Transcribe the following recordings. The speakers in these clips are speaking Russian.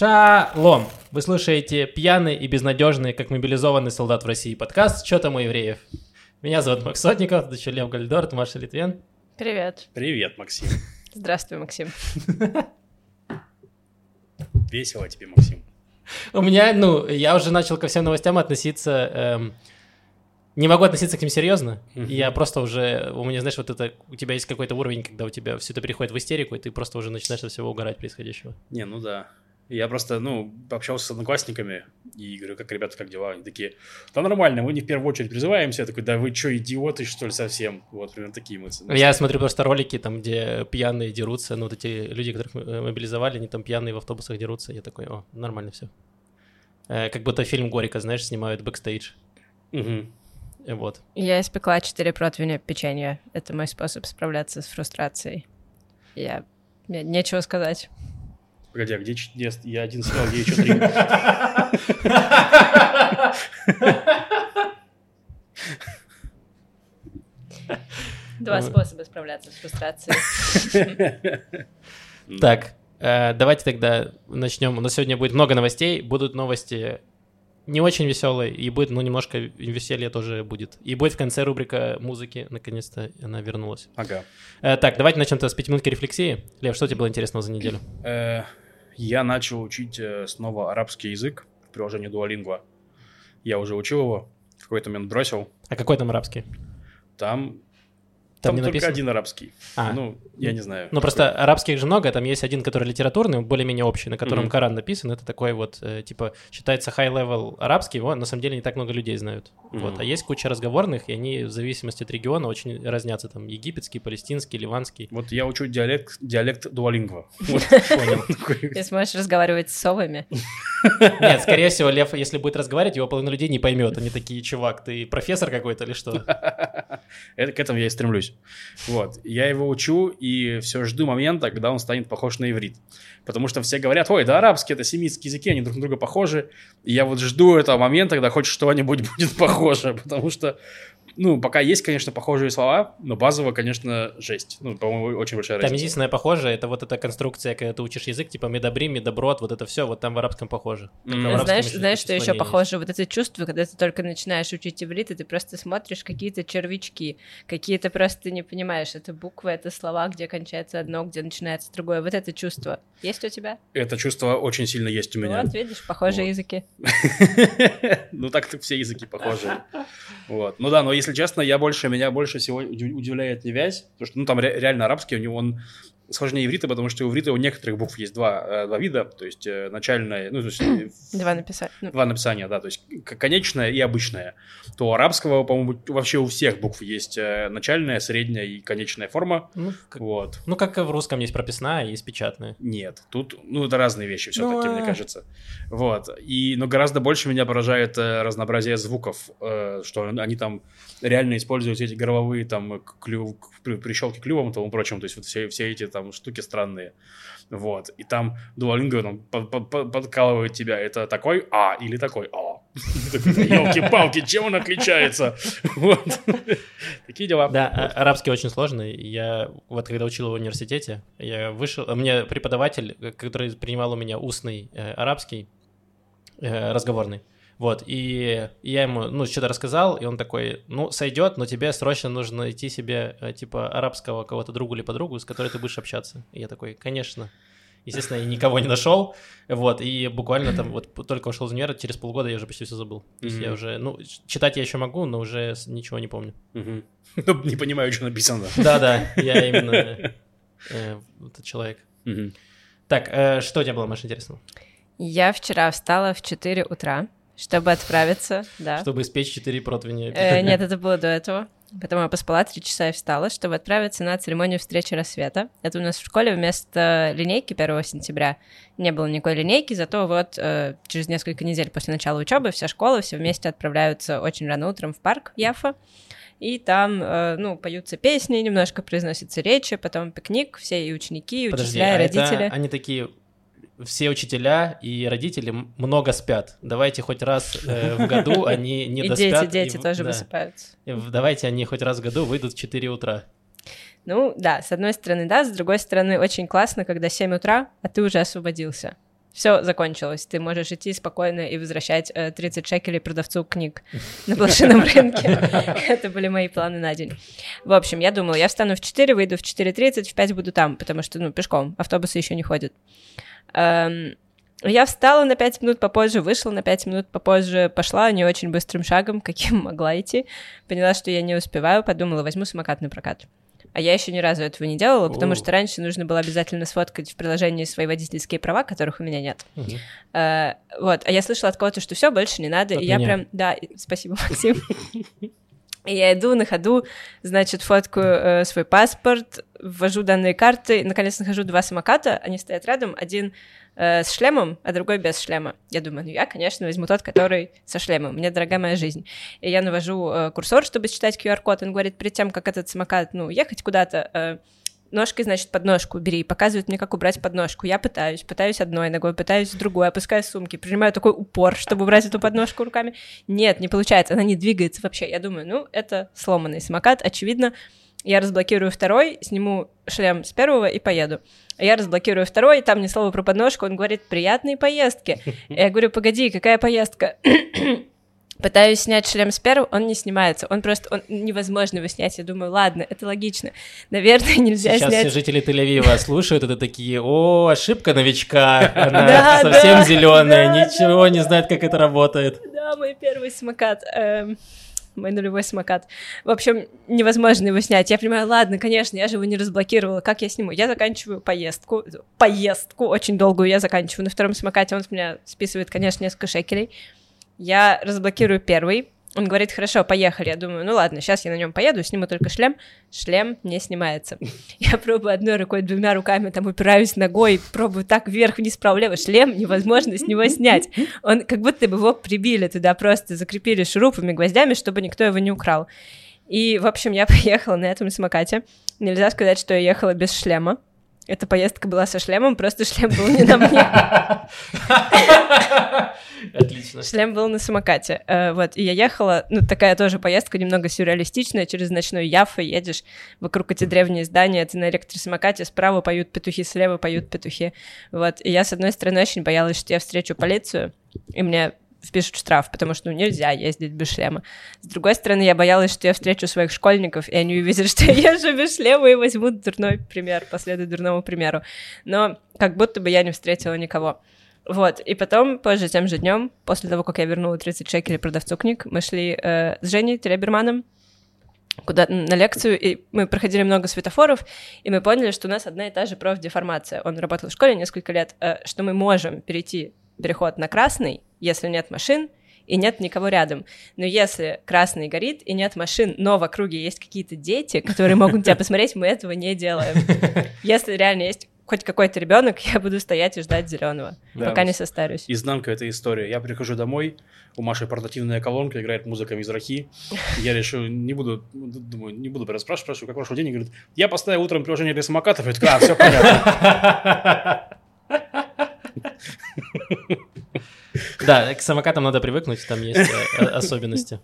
Шалом! Вы слушаете пьяный и безнадежный, как мобилизованный солдат в России подкаст «Чё там у евреев?». Меня зовут Макс Сотников, дочь Лев Гальдорт, Маша Литвен. Привет. Привет, Максим. Здравствуй, Максим. Весело тебе, Максим. У меня, ну, я уже начал ко всем новостям относиться... эм, не могу относиться к ним серьезно. Мгм. Я просто уже... У меня, знаешь, вот это... У тебя есть какой-то уровень, когда у тебя все это переходит в истерику, и ты просто уже начинаешь от всего угорать происходящего. Не, ну да. Я просто, ну, общался с одноклассниками и говорю, как, ребята, как дела? Они такие, да нормально, мы не в первую очередь призываемся. Я такой, да вы что, идиоты, что ли, совсем? Вот, примерно такие мысли. Я смотрю просто ролики, там, где пьяные дерутся, ну, вот эти люди, которых мы э, мобилизовали, они там пьяные в автобусах дерутся. Я такой, о, нормально все. Как будто фильм Горика, знаешь, снимают бэкстейдж. Э, Вот. Я испекла 4 противня печенья. Это мой способ справляться с фрустрацией. Я... Мне нечего сказать. Погоди, а где, с- я один съел, где еще три? Два способа справляться с фрустрацией. Так, э, давайте тогда начнем. У нас сегодня будет много новостей. Будут новости не очень веселые, и будет, ну, немножко веселья тоже будет. И будет в конце рубрика музыки, наконец-то она вернулась. Ага. Э, так, давайте начнем с пяти минутки рефлексии. Лев, что тебе было интересного за неделю? Э, Я начал учить э, снова арабский язык в приложении Duolingo. Я уже учил его, в какой-то момент бросил. А какой там арабский? Там, Там там, не только написано? один арабский. А, Ну, я не знаю. Ну, просто арабских же много, там есть один, который литературный, более-менее общий, на котором Мгм. Коран написан, это такой вот, э, типа, считается high-level арабский, его на самом деле не так много людей знают. Вот. Мгм. А есть куча разговорных, и они в зависимости от региона очень разнятся, там, египетский, палестинский, ливанский. Вот я учу диалект, диалект. Вот. Такой- Ты сможешь разговаривать с совами. Нет, скорее всего, Лев, если будет разговаривать, его половина людей не поймет. Они такие, чувак, ты профессор какой-то или что? Это, к этому я и стремлюсь. Вот. Я его учу и все жду момента, когда он станет похож на иврит. Потому что все говорят, ой, это арабский, это семитские языки, они друг на друга похожи. И я вот жду этого момента, когда хоть что-нибудь будет похоже. Потому что, ну, пока есть, конечно, похожие слова, но базово, конечно, жесть. Ну, по-моему, очень большая Там разница. единственное похожее, это вот эта конструкция, когда ты учишь язык, типа медобрим, медоброд, вот это все, вот там в арабском похоже. М. в арабском Знаешь, знаешь, что еще похоже? Вот это чувство, когда ты только начинаешь учить иврит, и ты просто смотришь какие-то червячки, какие-то просто ты не понимаешь, это буквы, это слова, где кончается одно, где начинается другое. Вот это чувство есть у тебя? Это чувство очень сильно есть у меня. Вот, видишь, похожие Вот. языки. Ну так-то все языки похожи. Вот. Ну да, но если честно, я больше, меня больше всего удив- удивляет не вязь, потому что, ну, там ре- реально арабский, у него он сложнее иврита, потому что у иврита у некоторых букв есть два, э, два вида, то есть э, начальная, ну, то есть э, Два написать. Ну, два написания, да, то есть к- конечная и обычная. То у арабского, по-моему, вообще у всех букв есть начальная, средняя и конечная форма. Ну, как, Вот. ну, как и в русском есть прописная и есть печатная. Нет, тут, ну, это разные вещи все-таки, Ну, мне а. кажется. Вот. И, но гораздо больше меня поражает разнообразие звуков, что они там реально используют эти горловые там клю, при- прищелки клювом и тому прочему, то есть вот все, все эти там штуки странные. Вот. И там Duolingo там, под- под- под- подкалывает тебя. Это такой А или такой А. Елки-палки, чем он отличается? Вот. Такие дела. Да, а- арабский очень сложный. Я вот когда учил в университете, я вышел, мне преподаватель, который принимал у меня устный э, арабский, э, разговорный, вот, и я ему, ну, что-то рассказал, и он такой, ну, сойдет, но тебе срочно нужно найти себе, э, типа, арабского кого-то другу или подругу, с которой ты будешь общаться. И я такой, конечно. Естественно, я никого не нашел, вот, и буквально там вот только ушел из универа, через полгода я уже почти все забыл. То есть я уже, ну, читать я еще могу, но уже ничего не помню. Мгм. Ну, Не понимаю, что написано. Да-да, я именно э, этот человек. Так, э, что у тебя было, Маша, интересного? Я вчера встала в 4 утра, чтобы отправиться, да. Чтобы испечь 4 противня. Э, Нет, это было до этого. Потом я поспала три часа и встала, чтобы отправиться на церемонию встречи рассвета. Это у нас в школе вместо линейки 1 сентября не было никакой линейки, зато вот э, через несколько недель после начала учебы вся школа, все вместе отправляются очень рано утром в парк Яфа. И там, э, ну, поются песни, немножко произносятся речи, потом пикник, все и ученики, и Подожди, учителя, а и это родители. они такие, все учителя и родители много спят. Давайте хоть раз э, в году они не И доспят. дети, дети в- тоже да. высыпаются. И Давайте они хоть раз в году выйдут в 4 утра. Ну, да, с одной стороны, да, с другой стороны, очень классно, когда 7 утра, а ты уже освободился. все закончилось. Ты можешь идти спокойно и возвращать э, 30 шекелей продавцу книг на блошином рынке. Это были мои планы на день. В общем, я думала, я встану в 4, выйду в 4.30, в 5 буду там, потому что, ну, пешком, автобусы еще не ходят. Эм, я встала на 5 минут попозже, вышла на 5 минут попозже, пошла не очень быстрым шагом, каким могла идти. Поняла, что я не успеваю, подумала, возьму самокат на прокат. А я еще ни разу этого не делала, потому О. что раньше нужно было обязательно сфоткать в приложении свои водительские права, которых у меня нет. Мгм. Э, вот, а я слышала от кого-то, что все, больше не надо, От и я меня. прям, да, спасибо, Максим. И я иду на ходу, значит, фоткаю э, свой паспорт, ввожу данные карты, наконец нахожу два самоката, они стоят рядом, один э, с шлемом, а другой без шлема. Я думаю, ну я, конечно, возьму тот, который со шлемом, мне дорога моя жизнь. И я навожу э, курсор, чтобы считать QR-код, он говорит, перед тем, как этот самокат, ну, ехать куда-то, э, ножкой, значит, подножку бери, показывает мне, как убрать подножку. Я пытаюсь, пытаюсь одной ногой, пытаюсь другой, опускаю сумки, принимаю такой упор, чтобы убрать эту подножку руками. Нет, не получается, она не двигается вообще. Я думаю, ну, это сломанный самокат, очевидно. Я разблокирую второй, сниму шлем с первого и поеду. Я разблокирую второй, там ни слова про подножку, он говорит, приятные поездки. Я говорю, погоди, какая поездка? Пытаюсь снять шлем с первого, он не снимается. Он просто, он невозможно его снять. Я думаю, ладно, это логично. Наверное, нельзя Сейчас снять. все жители Тель-Авива слушают это такие, о, ошибка новичка, она совсем зеленая, ничего не знает, как это работает. Да, мой первый самокат. эм, мой нулевой самокат. В общем, невозможно его снять. Я понимаю, ладно, конечно, я же его не разблокировала. Как я сниму? Я заканчиваю поездку. Поездку очень долгую я заканчиваю. На втором самокате он с меня списывает, конечно, несколько шекелей. Я разблокирую первый. Он говорит, хорошо, поехали. Я думаю, ну ладно, сейчас я на нем поеду, сниму только шлем. Шлем не снимается. Я пробую одной рукой, двумя руками, там упираюсь ногой, пробую так вверх-вниз, вправо-лево. Шлем невозможно с него снять. Он как будто бы его прибили туда, просто закрепили шурупами, гвоздями, чтобы никто его не украл. И, в общем, я поехала на этом самокате. Нельзя сказать, что я ехала без шлема. Эта поездка была со шлемом, просто шлем был не на мне. Отлично. Шлем был на самокате. Э, вот, и я ехала, ну, такая тоже поездка немного сюрреалистичная, через ночной Яффа едешь вокруг эти древние здания, ты на электросамокате, справа поют петухи, слева поют петухи. Вот, и я, с одной стороны, очень боялась, что я встречу полицию, и мне впишут штраф, потому что ну, нельзя ездить без шлема. С другой стороны, я боялась, что я встречу своих школьников, и они увидят, что я езжу без шлема, и возьмут дурной пример, последуют дурному примеру. Но как будто бы я не встретила никого. Вот, и потом, позже, тем же днем, после того, как я вернула 30 шекелей продавцу книг, мы шли э, с Женей Телеберманом куда на лекцию, и мы проходили много светофоров, и мы поняли, что у нас одна и та же профдеформация. Он работал в школе несколько лет, э, что мы можем перейти переход на красный, если нет машин, и нет никого рядом. Но если красный горит и нет машин, но в округе есть какие-то дети, которые могут тебя посмотреть, мы этого не делаем. Если реально есть хоть какой-то ребенок, я буду стоять и ждать зеленого, Да, пока не состарюсь. Изнанка этой истории. Я прихожу домой, у Маши портативная колонка, играет музыка Мизрахи. Я решил, не буду, думаю, не буду расспрашивать, спрашиваю, как прошел день, и говорит, я поставил утром приложение для самокатов, такой, а, все понятно. Да, к самокатам надо привыкнуть, там есть э, особенности.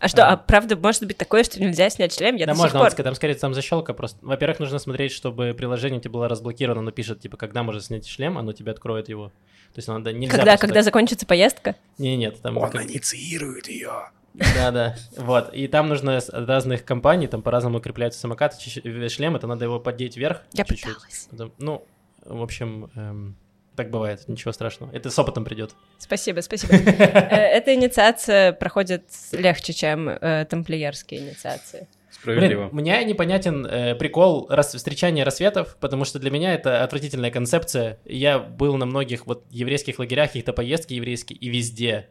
А что, а правда может быть такое, что нельзя снять шлем? Я Да, до сих можно, пор... там скорее там защелка просто. Во-первых, нужно смотреть, чтобы приложение у тебя было разблокировано, оно пишет, типа, когда можно снять шлем, оно тебе откроет его. То есть надо нельзя Когда, когда так- закончится поездка? Не, нет, там... Он как- инициирует ее. Да, да. Вот. И там нужно с разных компаний, там по-разному укрепляются самокаты, э, шлем, это надо его поддеть вверх. Я чуть-чуть. пыталась. Ну, в общем, эм, так бывает, ничего страшного. Это с опытом придет. Спасибо, спасибо. Э, Эта инициация проходит легче, чем э, тамплиерские инициации. Справедливо. Блин, мне непонятен э, прикол рас- встречания рассветов, потому что для меня это отвратительная концепция. Я был на многих вот еврейских лагерях, каких-то поездки еврейские, и везде,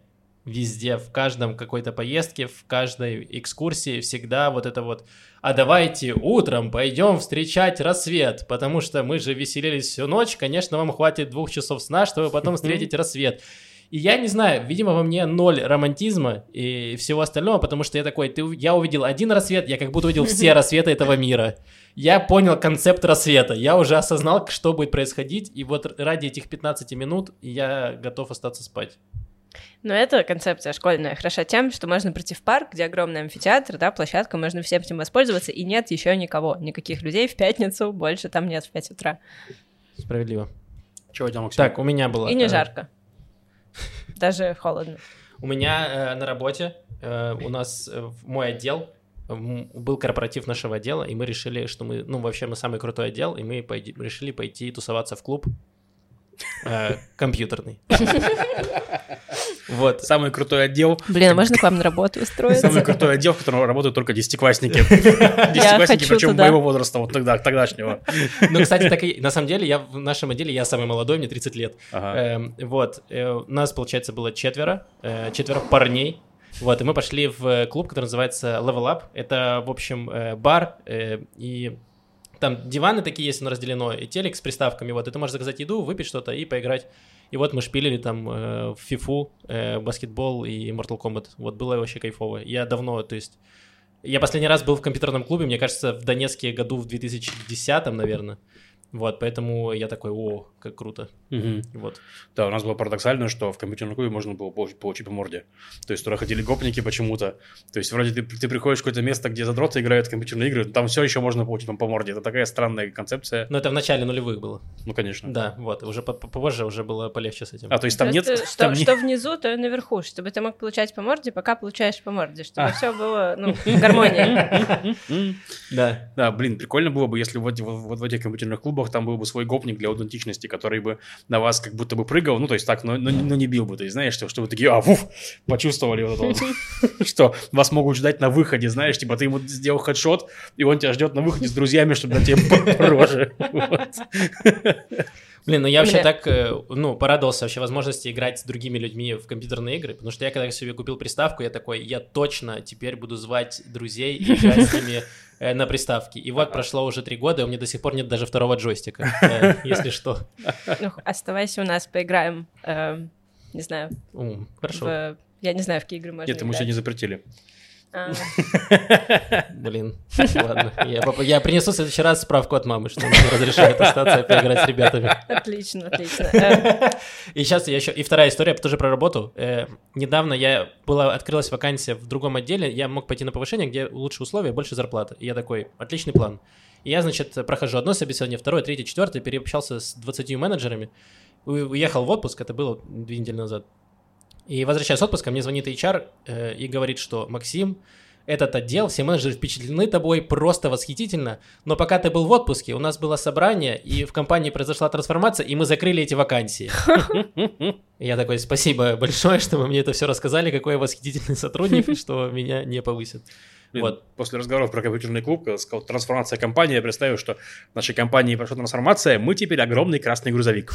везде, в каждом какой-то поездке, в каждой экскурсии всегда вот это вот «А давайте утром пойдем встречать рассвет, потому что мы же веселились всю ночь, конечно, вам хватит двух часов сна, чтобы потом встретить рассвет». И я не знаю, видимо, во мне ноль романтизма и всего остального, потому что я такой, ты, я увидел один рассвет, я как будто увидел все рассветы этого мира. Я понял концепт рассвета, я уже осознал, что будет происходить, и вот ради этих 15 минут я готов остаться спать. Но эта концепция школьная хороша тем, что можно прийти в парк, где огромный амфитеатр, да, площадка, можно всем этим воспользоваться, и нет еще никого, никаких людей в пятницу, больше там нет в 5 утра. Справедливо. Чего Максим? Так, у меня было... И не э, жарко. Даже холодно. У меня э, на работе э, у нас э, мой отдел был корпоратив нашего отдела, и мы решили, что мы, ну, вообще мы самый крутой отдел, и мы пойди- решили пойти тусоваться в клуб компьютерный. Вот. Самый крутой отдел. Блин, а можно к вам на работу устроиться? Самый крутой отдел, в котором работают только десятиклассники. Десятиклассники, причем моего возраста, вот тогда, тогдашнего. Ну, кстати, так и на самом деле я в нашем отделе я самый молодой, мне 30 лет. Эм, вот, э, у нас, получается, было четверо, э, четверо парней. Вот, и мы пошли в клуб, который называется Level Up. Это, в общем, э, бар, э, и там диваны такие есть, оно разделено, и телек с приставками. Вот, и ты можешь заказать еду, выпить что-то и поиграть. И вот мы шпилили там э, в фифу, э, баскетбол и Mortal Kombat. Вот, было вообще кайфово. Я давно, то есть... Я последний раз был в компьютерном клубе, мне кажется, в Донецке году в 2010, наверное. Вот, поэтому я такой, о, как круто. Мгм. Вот. Да, у нас было парадоксально, что в компьютерном клубе можно было получить, получить по морде. То есть туда ходили гопники почему-то. То есть вроде ты, ты приходишь в какое-то место, где задроты играют в компьютерные игры, там все еще можно получить по морде. Это такая странная концепция. Но это в начале нулевых было. Ну, конечно. Да, вот. Уже по- по- попозже уже было полегче с этим. А, то есть там нет... Просто Что, там не- что внизу, то и наверху, чтобы ты мог получать по морде, пока получаешь по морде, чтобы А. все было ну, в гармонии. Да. Да, блин, прикольно было бы, если вот в этих компьютерных клубах там был бы свой гопник для аутентичности, который бы на вас как будто бы прыгал, ну, то есть так, но, но, но не бил бы, то есть, знаешь, что, что вы такие, а, фуф, почувствовали вот это вот, что вас могут ждать на выходе, знаешь, типа ты ему сделал хедшот, и он тебя ждет на выходе с друзьями, чтобы дать тебе. Вот. Блин, ну я вообще Бля. так, э, ну, порадовался вообще возможности играть с другими людьми в компьютерные игры, потому что я когда себе купил приставку, я такой, я точно теперь буду звать друзей и играть с ними э, на приставке. И вот прошло уже три года, и у меня до сих пор нет даже второго джойстика, э, если что. Ну, оставайся у нас, поиграем. эм, Не знаю, Хорошо. Я не знаю, в какие игры можно Нет, ему играть. сегодня запретили. А, Блин, ладно. Я, принесу в следующий раз справку от мамы, что она не разрешает остаться и поиграть с ребятами. Отлично, отлично. И сейчас я еще... И вторая история, тоже про работу. Э, недавно я... Была... Открылась вакансия в другом отделе, я мог пойти на повышение, где лучше условия, больше зарплаты. И я такой, отличный план. И я, значит, прохожу одно собеседование, второе, третье, четвертое, переобщался с 20 менеджерами, уехал в отпуск, это было две недели назад. И возвращаясь с отпуска, мне звонит HR э, и говорит, что Максим, этот отдел, все менеджеры впечатлены тобой просто восхитительно, но пока ты был в отпуске, у нас было собрание, и в компании произошла трансформация, и мы закрыли эти вакансии. Я такой, спасибо большое, что вы мне это все рассказали, какой я восхитительный сотрудник, и что меня не повысят. Блин, Вот. После разговоров про компьютерный клуб, когда сказал трансформация компании, я представил, что в нашей компании прошла трансформация, мы теперь огромный красный грузовик.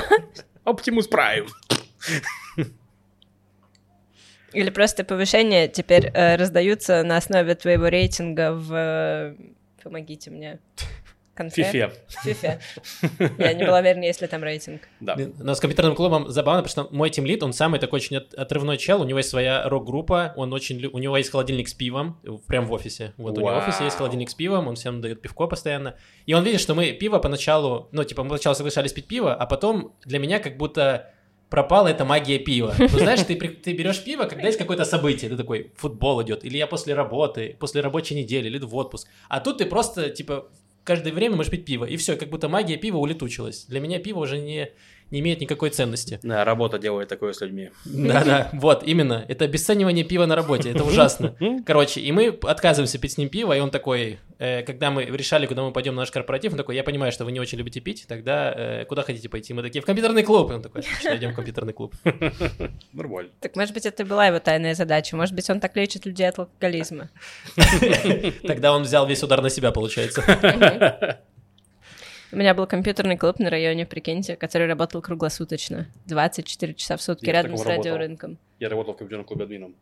Оптимус Prime. Или просто повышения теперь э, раздаются на основе твоего рейтинга в... э, Помогите мне. Фифе. Фифе. Я не была уверена, есть ли там рейтинг. Да. Но с компьютерным клубом забавно, потому что мой тимлит, он самый такой очень от- отрывной чел, у него есть своя рок-группа, он очень, у него есть холодильник с пивом, прям в офисе. Вот у него в офисе есть Вау. холодильник с пивом, он всем дает пивко постоянно. И он видит, что мы пиво поначалу, ну, типа, мы сначала соглашались пить пиво, а потом для меня как будто пропала эта магия пива. Ну, знаешь, ты, ты берешь пиво, когда есть какое-то событие, ты такой, футбол идет, или я после работы, после рабочей недели, или в отпуск. А тут ты просто, типа, каждое время можешь пить пиво, и все, как будто магия пива улетучилась. Для меня пиво уже не, не имеет никакой ценности. Да, работа делает такое с людьми. Да-да, вот, именно. Это обесценивание пива на работе, это ужасно. Короче, и мы отказываемся пить с ним пиво, и он такой, э, когда мы решали, куда мы пойдем на наш корпоратив, он такой, я понимаю, что вы не очень любите пить, тогда э, куда хотите пойти? Мы такие, в компьютерный клуб. И он такой, что идем в компьютерный клуб. Нормально. Так, может быть, это была его тайная задача. Может быть, он так лечит людей от алкоголизма. Тогда он взял весь удар на себя, получается. У меня был компьютерный клуб на районе, прикиньте, который работал круглосуточно. 24 часа в сутки Я рядом с работал. радиорынком. Я работал в компьютерном клубе админом.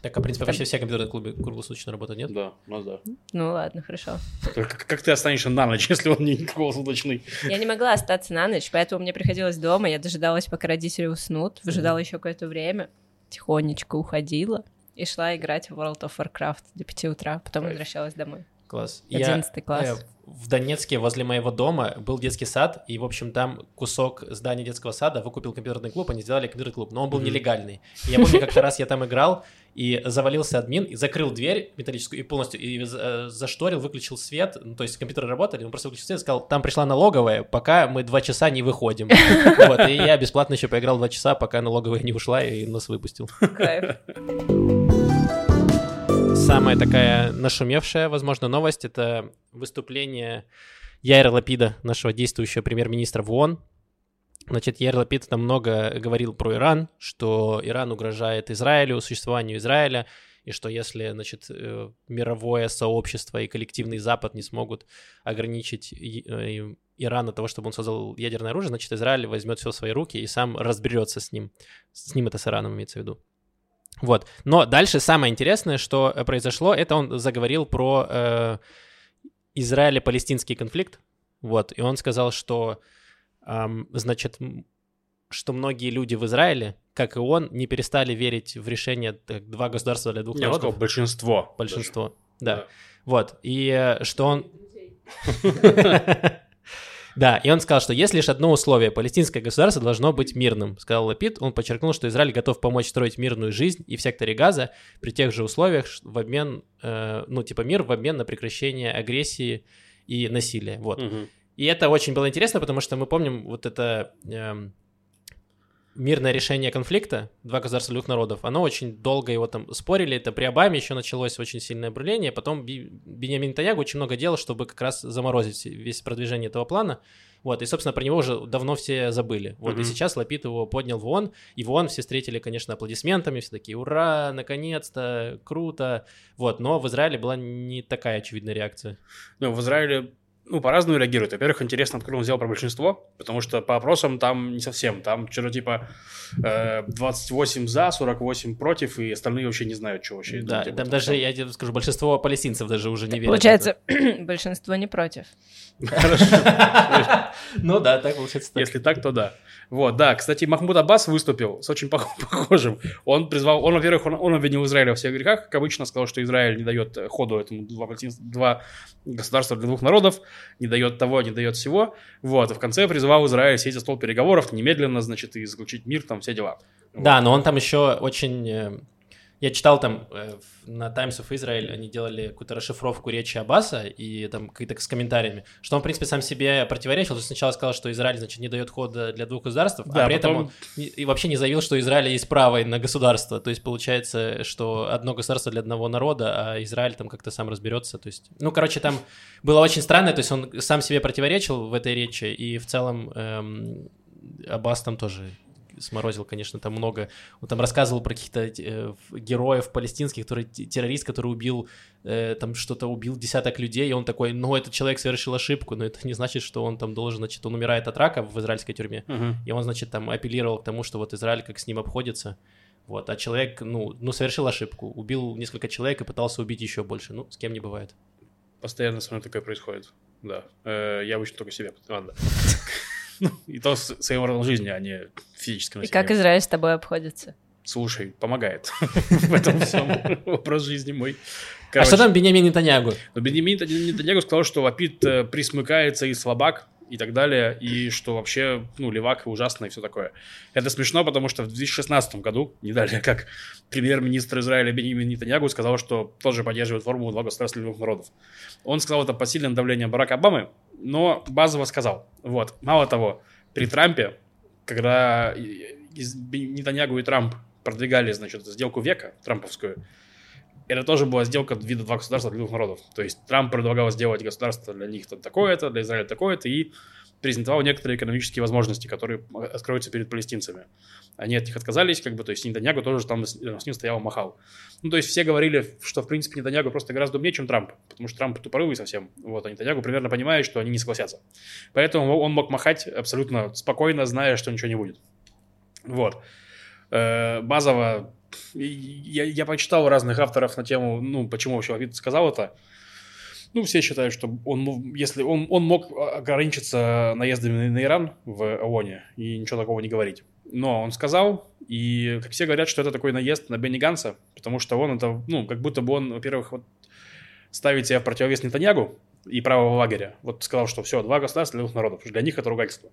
Так, а, в принципе, вообще все компьютерные клубы круглосуточно работают, нет? Да, у нас да. Ну ладно, хорошо. Только Как, как ты останешься на ночь, если он не круглосуточный? Я не могла остаться на ночь, поэтому мне приходилось дома. Я дожидалась, пока родители уснут, выжидала еще какое-то время, тихонечко уходила и шла играть в World of Warcraft до 5 утра, потом возвращалась домой. Класс. 11 класс. э, в Донецке возле моего дома был детский сад, и, в общем, там кусок здания детского сада выкупил компьютерный клуб, они сделали компьютерный клуб, но он был нелегальный. И я помню, как-то раз я там играл, и завалился админ, и закрыл дверь металлическую, и полностью и э, зашторил, выключил свет, ну, то есть компьютеры работали, он просто выключил свет, сказал, там пришла налоговая, пока мы два часа не выходим. Вот, и я бесплатно еще поиграл два часа, пока налоговая не ушла и нас выпустил. Кайф. Самая такая нашумевшая, возможно, новость — это выступление Яйра Лапида, нашего действующего премьер-министра в ООН. Значит, Яйр Лапид там много говорил про Иран, что Иран угрожает Израилю, существованию Израиля, и что если, значит, э, мировое сообщество и коллективный Запад не смогут ограничить э, Иран от того, чтобы он создал ядерное оружие, значит, Израиль возьмет все в свои руки и сам разберется с ним. С ним это с Ираном имеется в виду. Вот. Но дальше самое интересное, что э, произошло, это он заговорил про э, Израиль-палестинский конфликт. Вот. И он сказал, что, эм, значит, что многие люди в Израиле, как и он, не перестали верить в решение так, два государства для двух Я народов. сказал, большинство. Большинство, да. Да. Вот. И э, что он... Да, и он сказал, что есть лишь одно условие. Палестинское государство должно быть мирным, сказал Лапид. Он подчеркнул, что Израиль готов помочь строить мирную жизнь и в секторе Газа при тех же условиях в обмен, э, ну, типа мир в обмен на прекращение агрессии и насилия. Вот. Мгм. И это очень было интересно, потому что мы помним вот это эм, мирное решение конфликта, два государства, двух народов, оно очень долго его там спорили, это при Обаме еще началось очень сильное бурление, потом Би- Беньямин Нетаньягу очень много делал, чтобы как раз заморозить весь продвижение этого плана, вот, и, собственно, про него уже давно все забыли. Вот, и Мгм. сейчас Лапид его поднял в ООН, и в ООН все встретили, конечно, аплодисментами, все такие, ура, наконец-то, круто, вот, но в Израиле была не такая очевидная реакция. Ну, в Израиле ну, по-разному реагируют. Во-первых, интересно, откуда он взял про большинство, потому что по опросам там не совсем. Там что-то типа э, 28 за, 48 против, и остальные вообще не знают, что вообще. Да, там даже, я тебе скажу, большинство палестинцев даже уже не верят. Получается, большинство не против. Хорошо. Ну да, так получается. Если так, то да. Вот, да. Кстати, Махмуд Аббас выступил с очень пох- похожим. Он призвал, он, во-первых, он, он обвинил Израиль во всех грехах, как обычно, сказал, что Израиль не дает э, ходу этому два, два государства для двух народов, не дает того, не дает всего. Вот, и в конце призвал Израиль сесть за стол переговоров немедленно, значит, и заключить мир, там все дела. Да, но он там еще очень... Я читал там э, на Times of Israel, они делали какую-то расшифровку речи Аббаса и там какие-то с комментариями, что он, в принципе, сам себе противоречил. То есть сначала сказал, что Израиль, значит, не дает хода для двух государств, Да, а при этом потом- он не- и вообще не заявил, что Израиль есть право на государство. То есть получается, что одно государство для одного народа, а Израиль там как-то сам разберется. То есть, ну, короче, там было очень странно, то есть он сам себе противоречил в этой речи, и в целом эм, Аббас там тоже сморозил, конечно, там много. Он там рассказывал про каких-то э, героев палестинских, который террорист, который убил, э, там что-то убил десяток людей, и он такой, ну, этот человек совершил ошибку, но это не значит, что он там должен, значит, он умирает от рака в израильской тюрьме. Мгм. И он, значит, там апеллировал к тому, что вот Израиль как с ним обходится. Вот, а человек, ну, ну, совершил ошибку, убил несколько человек и пытался убить еще больше. Ну, с кем не бывает. Постоянно со мной такое происходит. Да. Э, я обычно только себе. Ладно. Ну, И то своим родом жизни, а не физическим И как. Израиль с тобой обходится? Слушай, помогает в этом всем образ жизни мой. а Короче, что там Бенямин Нетаньягу? но Бенемин Нетаньягу сказал, что Лапид э, присмыкается и слабак, и так далее, и что вообще, ну, левак и ужасно, и все такое. Это смешно, потому что в 2016 году, не далее, как премьер-министр Израиля Бенемин Нетаньягу сказал, что тоже поддерживает формулу два государства народов. Он сказал это под сильным давлением Барака Обамы, но базово сказал. Вот. Мало того, при Трампе, когда Нетаньягу и Трамп продвигали, значит, сделку века, трамповскую, это тоже была сделка вида два государства для двух народов. То есть Трамп предлагал сделать государство для них то такое-то, для Израиля такое-то, и презентовал некоторые экономические возможности, которые откроются перед палестинцами. Они от них отказались, как бы, то есть Нетаньягу тоже там с, с ним стоял, махал. Ну, то есть все говорили, что, в принципе, Нетаньягу просто гораздо умнее, чем Трамп, потому что Трамп тупорылый совсем, вот, а Нетаньягу примерно понимает, что они не согласятся. Поэтому он мог махать абсолютно спокойно, зная, что ничего не будет. Вот. Э, Базово я, я почитал разных авторов на тему, ну, почему вообще Лавид сказал это. Ну, все считают, что он, если он, он мог ограничиться наездами на Иран в ООНе и ничего такого не говорить. Но он сказал, и как все говорят, что это такой наезд на Бенни Ганса, потому что он это, ну, как будто бы он, во-первых, вот ставит себя в противовес Нетаньягу, и правого лагеря. Вот сказал, что все, два государства для двух народов. Для них это ругательство.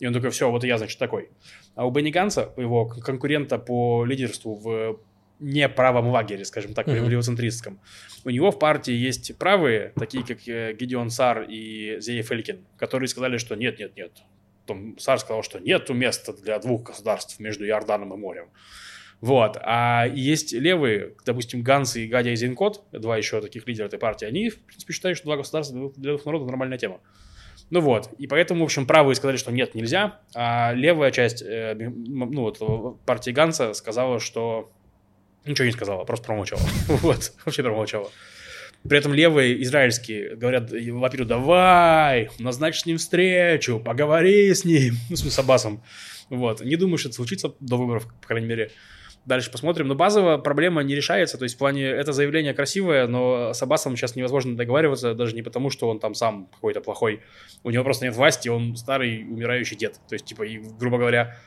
И он такой, все, вот я, значит, такой. А у Бенни Ганса, его конкурента по лидерству в не правом лагере, скажем так, mm-hmm. левоцентристском. У него в партии есть правые, такие как э, Гидеон Сар и Зеев Элькин, которые сказали, что нет, нет, нет. Том Сар сказал, что нет места для двух государств между Иорданом и морем. Вот. А есть левые, допустим, Ганс и Гадя Зинкот, два еще таких лидера этой партии, они, в принципе, считают, что два государства для двух народов нормальная тема. Ну вот, и поэтому, в общем, правые сказали, что нет, нельзя, а левая часть, э, ну вот, партии Ганса сказала, что Ничего не сказала, просто промолчала. вот, вообще промолчала. При этом левые израильские говорят Лапиду, давай, назначь с ним встречу, поговори с ним, ну, с Аббасом. Вот. Не думаю, что это случится до выборов, по крайней мере. Дальше посмотрим. Но базовая проблема не решается. То есть в плане это заявление красивое, но с Аббасом сейчас невозможно договариваться, даже не потому, что он там сам какой-то плохой. У него просто нет власти, он старый умирающий дед. То есть, типа, и, грубо говоря,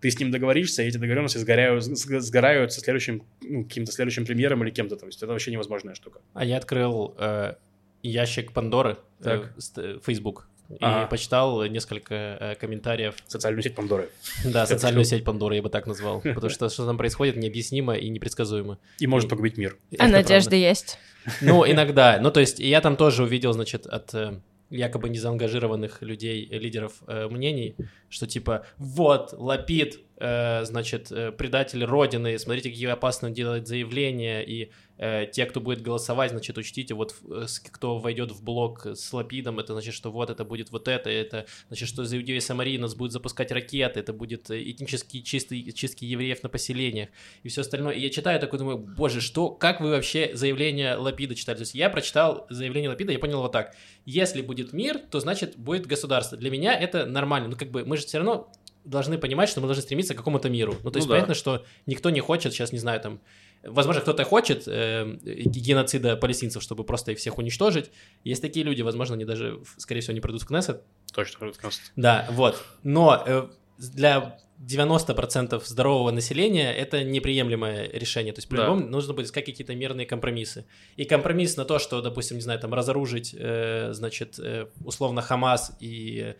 ты с ним договоришься, и эти договоренности сгорают, сгорают со следующим, ну, каким-то следующим премьером или кем-то. То есть это вообще невозможная штука. А я открыл э, ящик Пандоры, э, э, Facebook, и ага. почитал несколько э, комментариев. Социальную сеть Пандоры. Да, социальную сеть Пандоры я бы так назвал. Потому что что там происходит необъяснимо и непредсказуемо. И может погубить мир. А надежда есть? Ну, иногда. Ну, то есть я там тоже увидел, значит, от э, якобы незаангажированных людей, лидеров э, мнений, что типа вот Лапид Э, значит, э, предатель Родины, смотрите, какие опасно делать заявления, и э, те, кто будет голосовать, значит, учтите, вот э, кто войдет в блок с Лапидом, это значит, что вот это будет вот это, это значит, что за Иудея Самарии нас будет запускать ракеты, это будет этнически чистый, чистки евреев на поселениях и все остальное. И я читаю такой, думаю, боже, что, как вы вообще заявление Лапида читали? То есть я прочитал заявление Лапида, я понял вот так, если будет мир, то значит будет государство. Для меня это нормально, ну как бы мы же все равно должны понимать, что мы должны стремиться к какому-то миру. Ну, то есть ну, понятно, да. что никто не хочет, сейчас не знаю, там, возможно, кто-то хочет э, геноцида палестинцев, чтобы просто их всех уничтожить. Есть такие люди, возможно, они даже, скорее всего, не придут в Кнессет. Точно придут в Кнессет. Да, вот. Но э, для 90% здорового населения это неприемлемое решение. То есть, по-любому, да. нужно будет искать какие-то мирные компромиссы. И компромисс на то, что, допустим, не знаю, там разоружить, э, значит, э, условно Хамас и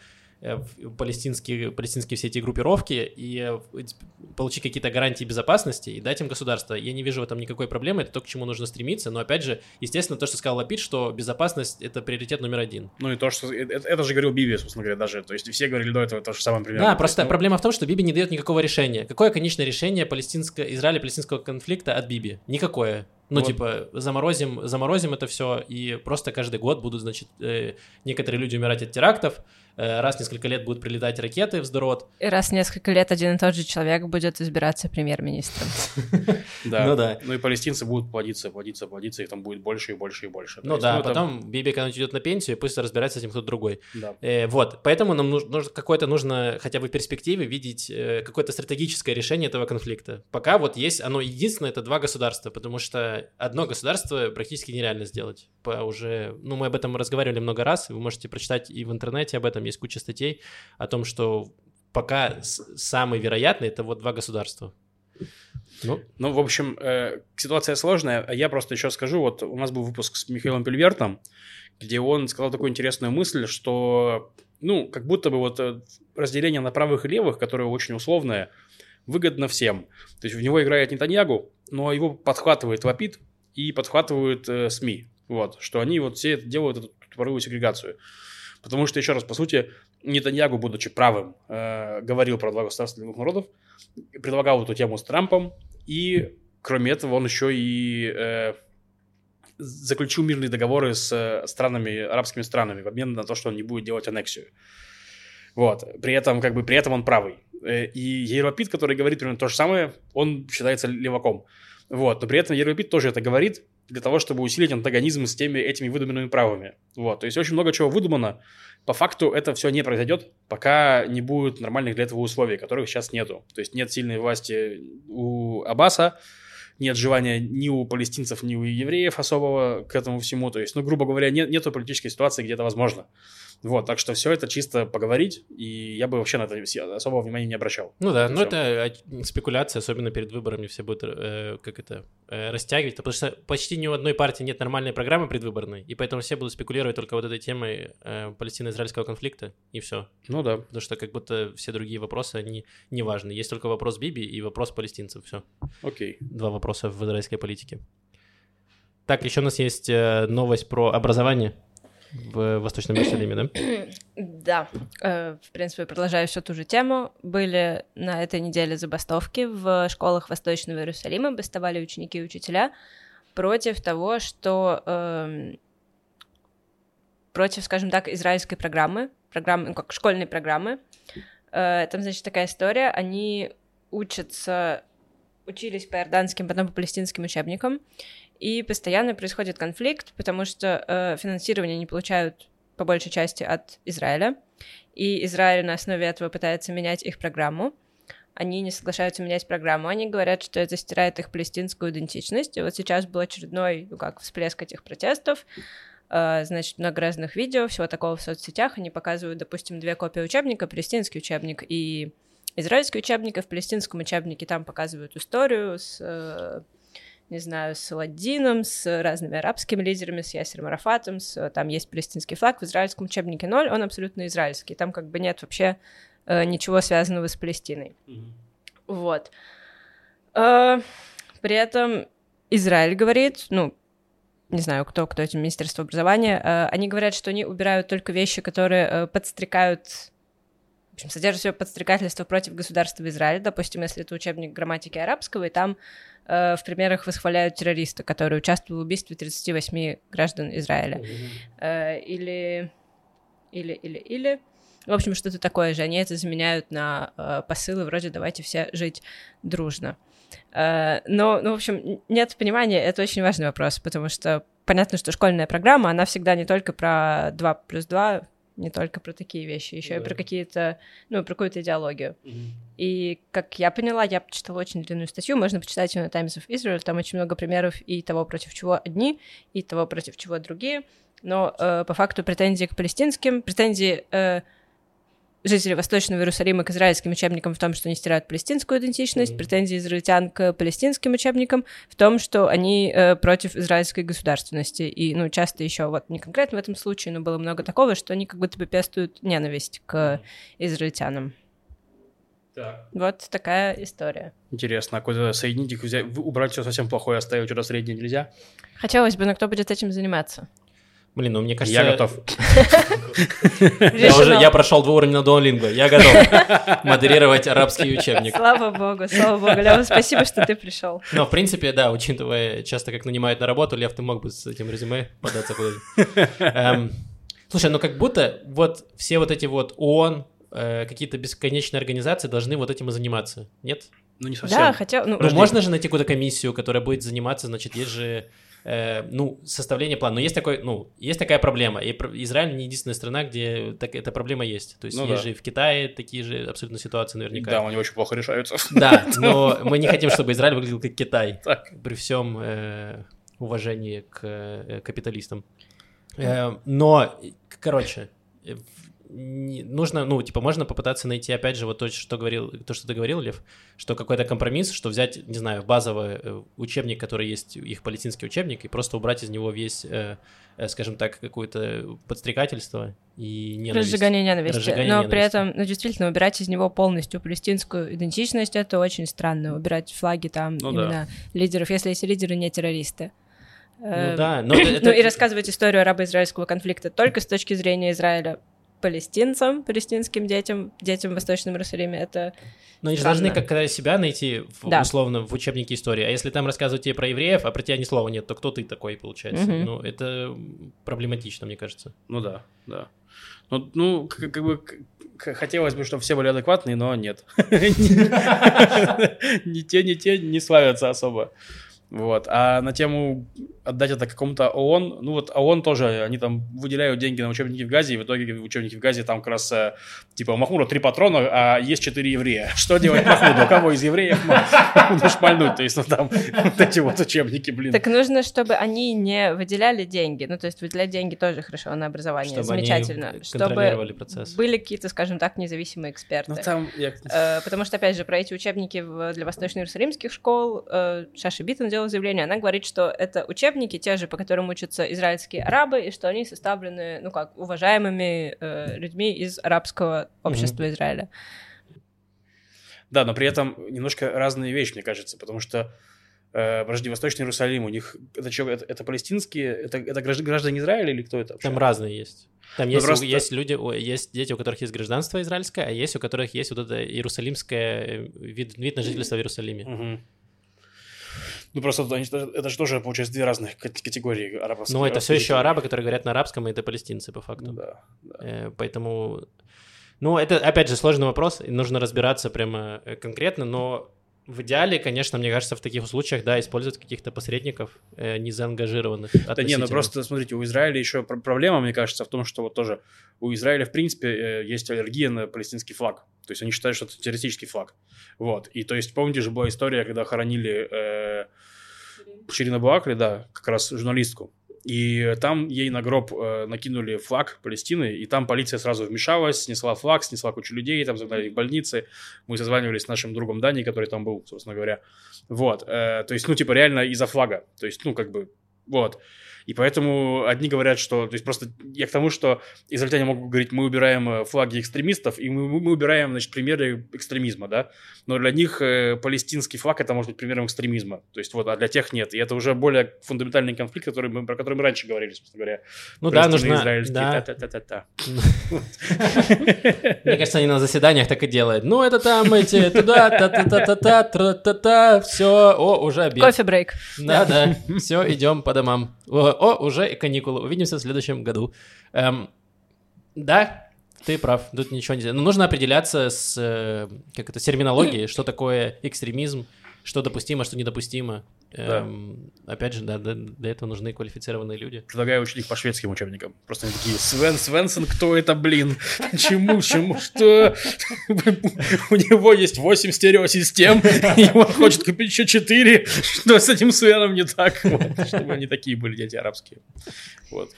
палестинские, палестинские все эти группировки и э, получить какие-то гарантии безопасности и дать им государство. Я не вижу в этом никакой проблемы, это то, к чему нужно стремиться, но опять же, естественно, то, что сказал Лапид, что безопасность — это приоритет номер один. Ну и то, что... Это, это же говорил Биби, собственно говоря, даже. То есть все говорили до этого то же самое примерно. Да, просто ну... проблема в том, что Биби не дает никакого решения. Какое конечное решение палестинского, Израиля-палестинского конфликта от Биби? Никакое. Ну, вот. типа, заморозим, заморозим это все, и просто каждый год будут, значит, э, некоторые люди умирать от терактов, э, раз в несколько лет будут прилетать ракеты в Сдорот. И раз в несколько лет один и тот же человек будет избираться премьер-министром. Да. Ну да. Ну и палестинцы будут плодиться, плодиться, плодиться, их там будет больше и больше и больше. Ну да, ну, потом Биби когда-нибудь идет на пенсию, пусть разбирается с этим кто-то другой. Э, вот, поэтому нам нужно какое-то нужно хотя бы в перспективе видеть какое-то стратегическое решение этого конфликта. Пока вот есть, оно единственное, это два государства, потому что одно государство практически нереально сделать. По уже, ну, мы об этом разговаривали много раз, вы можете прочитать и в интернете об этом, есть куча статей о том, что пока самый вероятный это вот два государства. Ну, ну в общем, э, ситуация сложная. Я просто еще скажу, вот у нас был выпуск с Михаилом Пельвертом, где он сказал такую интересную мысль, что, ну, как будто бы вот э, разделение на правых и левых, которое очень условное, выгодно всем. То есть в него играет Нетаньягу, но его подхватывает Лапид и подхватывают э, СМИ. Вот, что они вот все делают, эту тупорылую сегрегацию. Потому что, еще раз, по сути, Нетаньягу, будучи правым, э, говорил про два государства двух народов, предлагал эту тему с Трампом, и, кроме этого, он еще и э, заключил мирные договоры с э, странами, арабскими странами в обмен на то, что он не будет делать аннексию. Вот. При этом, как бы, при этом он правый. Э, и Еропит, который говорит примерно то же самое, он считается леваком. Вот. Но при этом Еропит тоже это говорит для того, чтобы усилить антагонизм с теми этими выдуманными правами. Вот. То есть очень много чего выдумано. По факту это все не произойдет, пока не будет нормальных для этого условий, которых сейчас нету. То есть нет сильной власти у Аббаса, нет желания ни у палестинцев, ни у евреев особого к этому всему. То есть, ну, грубо говоря, нет, нету политической ситуации, где это возможно. Вот, так что все это чисто поговорить, и я бы вообще на это особого внимания не обращал. Ну да, но это спекуляция, особенно перед выборами все будут, э, как это, э, растягивать, потому что почти ни у одной партии нет нормальной программы предвыборной, и поэтому все будут спекулировать только вот этой темой э, палестино-израильского конфликта, и все. Ну да. Потому что как будто все другие вопросы, они не важны. Есть только вопрос Биби и вопрос палестинцев, все. Окей. Два вопроса в израильской политике. Так, еще у нас есть э, новость про образование в Восточном Иерусалиме, да? Да. Э, в принципе, продолжаю всю ту же тему. Были на этой неделе забастовки в школах Восточного Иерусалима, бастовали ученики и учителя против того, что эм, против, скажем так, израильской программы, программы, ну как школьной программы. Э, там, значит, такая история. Они учатся, учились по иорданским, потом по палестинским учебникам, и постоянно происходит конфликт, потому что э, финансирование не получают по большей части от Израиля, и Израиль на основе этого пытается менять их программу. Они не соглашаются менять программу, они говорят, что это стирает их палестинскую идентичность. И вот сейчас был очередной, ну как, всплеск этих протестов. Uh, значит, много разных видео, всего такого в соцсетях. Они показывают, допустим, две копии учебника, палестинский учебник и израильский учебник. И в палестинском учебнике там показывают историю с uh, не знаю, с Ладдином, с разными арабскими лидерами, с Ясером Арафатом, с, там есть палестинский флаг, в израильском учебнике ноль, он абсолютно израильский, там как бы нет вообще э, ничего связанного с Палестиной. Mm-hmm. Вот. Э, при этом Израиль говорит, ну, не знаю, кто, кто этим Министерство образования, э, они говорят, что они убирают только вещи, которые э, подстрекают в общем, содержит в себе подстрекательство против государства Израиля. Допустим, если это учебник грамматики арабского, и там Э, в примерах восхваляют террориста, который участвовал в убийстве 38 граждан Израиля. Mm-hmm. Или, или, или, или... В общем, что-то такое же. Они это заменяют на э, посылы вроде «давайте все жить дружно». Э, но, ну, в общем, нет понимания, это очень важный вопрос, потому что понятно, что школьная программа, она всегда не только про 2 плюс 2, не только про такие вещи, еще да. и про какие-то, ну, про какую-то идеологию. Угу. И, как я поняла, я почитала очень длинную статью, можно почитать ее на Times of Israel, там очень много примеров и того, против чего одни, и того, против чего другие, но э, по факту претензии к палестинским, претензии э, жителей Восточного Иерусалима к израильским учебникам в том, что они стирают палестинскую идентичность, mm-hmm. претензии израильтян к палестинским учебникам в том, что они э, против израильской государственности. И, ну, часто еще, вот не конкретно в этом случае, но было много такого, что они как будто бы пестуют ненависть к израильтянам. Так. Вот такая история. Интересно, а какой-то соединить взять, убрать все совсем плохое, оставить что-то среднее нельзя? Хотелось бы, но кто будет этим заниматься? Блин, ну мне кажется... Я готов. Я уже, я прошел два уровня на Duolingo, я готов модерировать арабский учебник. Слава богу, слава богу, Лев, спасибо, что ты пришел. Но, в принципе, да, учитывая часто, как нанимают на работу, Лев, ты мог бы с этим резюме податься куда-нибудь. Эм, слушай, ну как будто вот все вот эти вот ООН, э, какие-то бесконечные организации должны вот этим и заниматься, нет? Ну, не совсем. Да, хотя... Ну, ну можно же найти какую-то комиссию, которая будет заниматься, значит, есть же э, ну, составление плана. Но есть, такой, ну, есть такая проблема. И Израиль не единственная страна, где так, эта проблема есть. То есть ну, есть да. же и в Китае такие же абсолютно ситуации наверняка. Да, они очень плохо решаются. Да, но мы не хотим, чтобы Израиль выглядел как Китай. Так. При всем э, уважении к э, капиталистам. Э, но, короче, нужно, ну, типа, можно попытаться найти, опять же, вот то, что говорил, то, что ты говорил, Лев, что какой-то компромисс, что взять, не знаю, базовый э, учебник, который есть, их палестинский учебник, и просто убрать из него весь, э, э, скажем так, какое-то подстрекательство и ненависть. Разжигание ненависти. Разжигание Но ненависти. при этом, ну, действительно, убирать из него полностью палестинскую идентичность, это очень странно. Убирать флаги там, ну, именно да. лидеров, если эти лидеры не террористы. Ну да, но это... Ну и рассказывать историю арабо-израильского конфликта только с точки зрения Израиля палестинцам, палестинским детям, детям в Восточном Иерусалиме, это Но они же должны как-то себя найти, в, да. условно, в учебнике истории. А если там рассказывают тебе про евреев, а про тебя ни слова нет, то кто ты такой, получается? Угу. Ну, это проблематично, мне кажется. Ну да, да. Ну, ну как, как бы хотелось бы, чтобы все были адекватные, но нет. Ни те, ни те не славятся особо. Вот. А на тему отдать это какому-то ООН, ну вот ООН тоже, они там выделяют деньги на учебники в Газе, и в итоге учебники в Газе там как раз, э, типа, у Махмура три патрона, а есть четыре еврея. Что делать Махмуду? Кого из евреев Махмуду шмальнуть? То есть, ну там вот эти вот учебники, блин. Так нужно, чтобы они не выделяли деньги, ну то есть выделять деньги тоже хорошо на образование, Чтобы замечательно. они Чтобы процесс. были какие-то, скажем так, независимые эксперты. Ну там, я- Э, Потому что, опять же, про эти учебники для восточно-иерусалимских школ э, Шаша Биттон делала заявление. Она говорит, что это учебники, те же, по которым учатся израильские арабы, и что они составлены, ну как, уважаемыми э, людьми из арабского общества Израиля. Да, но при этом немножко разные вещи, мне кажется, потому что э, подожди, Восточный Иерусалим, у них это что, это, это палестинские, это, это гражд- граждане Израиля или кто это вообще? Там разные есть. Там Ну, есть, просто- есть люди, есть дети, у которых есть гражданство израильское, а есть у которых есть вот это иерусалимское э, вид, вид на жительство в Иерусалиме. Мгм. Ну просто это, же тоже, получается, две разных кат- категории арабов. Но это все еще арабы, которые говорят на арабском, и это палестинцы по факту. Ну да, да. Э, Поэтому, ну, это, опять же, сложный вопрос, и нужно разбираться прямо э, конкретно, но в идеале, конечно, мне кажется, в таких случаях, да, использовать каких-то посредников, э, не заангажированных. Да не, ну просто смотрите, у Израиля еще пр- проблема, мне кажется, в том, что вот тоже у Израиля, в принципе, э, есть аллергия на палестинский флаг. То есть они считают, что это террористический флаг. Вот. И то есть, помните же, была история, когда хоронили э, Ширина Буакли, да, как раз журналистку. И там ей на гроб э, накинули флаг Палестины, и там полиция сразу вмешалась, снесла флаг, снесла кучу людей, там загнали их в больницы. Мы созванивались с нашим другом Дани, который там был, собственно говоря. Вот. э, то есть, ну, типа, реально из-за флага. То есть, ну, как бы, вот. И поэтому одни говорят, что... То есть просто я к тому, что израильтяне могут говорить, мы убираем э, флаги экстремистов, и мы, мы убираем, значит, примеры экстремизма, да? Но для них э, палестинский флаг это может быть примером экстремизма. То есть вот, а для тех нет. И это уже более фундаментальный конфликт, который мы, про который мы раньше говорили, собственно говоря. Ну да, нужно... Да. та-та-та-та-та. Мне кажется, они на заседаниях так и делают. Ну, это там эти туда, та-та-та-та-та, тра-та-та, все, о, уже обед. Кофе-брейк. Да-да, все, идем по домам. О, о, уже каникулы, увидимся в следующем году. Эм, да, ты прав, тут ничего нельзя. Но нужно определяться с, э, как это, с терминологией, что такое экстремизм, что допустимо, что недопустимо. Эм, Опять же, да, для этого нужны квалифицированные люди. Предлагаю учить их по шведским учебникам. Просто они такие, Свен Свенсон, кто это, блин? Почему, чему, что? У него есть 8 стереосистем, и он хочет купить еще 4. Что с этим Свеном не так? Вот, Чтобы они такие были, дети арабские. Вот.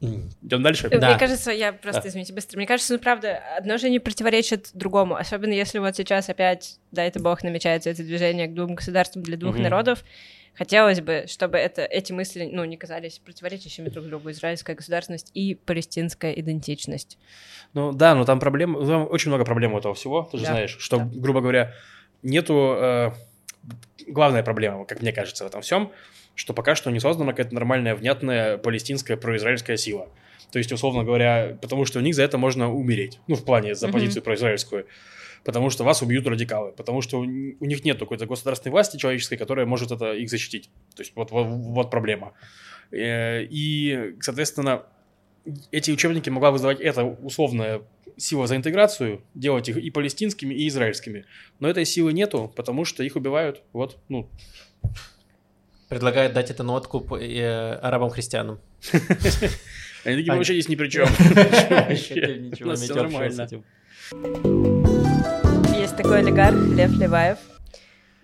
Идем дальше? Да. Мне кажется, я просто, Да. извините, быстро. Мне кажется, ну правда, одно же не противоречит другому. Особенно если вот сейчас опять, дай это бог, намечается это движение к двум государствам для двух Мгм. народов. Хотелось бы, чтобы это, эти мысли, ну, не казались противоречащими друг другу. Израильская государственность и палестинская идентичность. Ну да, но там проблем, там очень много проблем у этого всего, ты же Да, знаешь, что, да. грубо говоря, нету... э, главная проблема, как мне кажется, в этом всем, что пока что не создана какая-то нормальная, внятная палестинская произраильская сила. То есть, условно говоря, потому что у них за это можно умереть. Ну, в плане за позицию произраильскую. Потому что вас убьют радикалы. Потому что у них нет какой-то государственной власти человеческой, которая может это их защитить. То есть, вот, вот, вот проблема. Э, И, соответственно, эти учебники могла вызывать эта условная сила за интеграцию, делать их и палестинскими, и израильскими. Но этой силы нету, потому что их убивают. Вот, ну, Предлагают дать это на откуп э, арабам-христианам. они такие, вообще здесь ни при чем. У нас нормально. Есть такой олигарх Лев Леваев.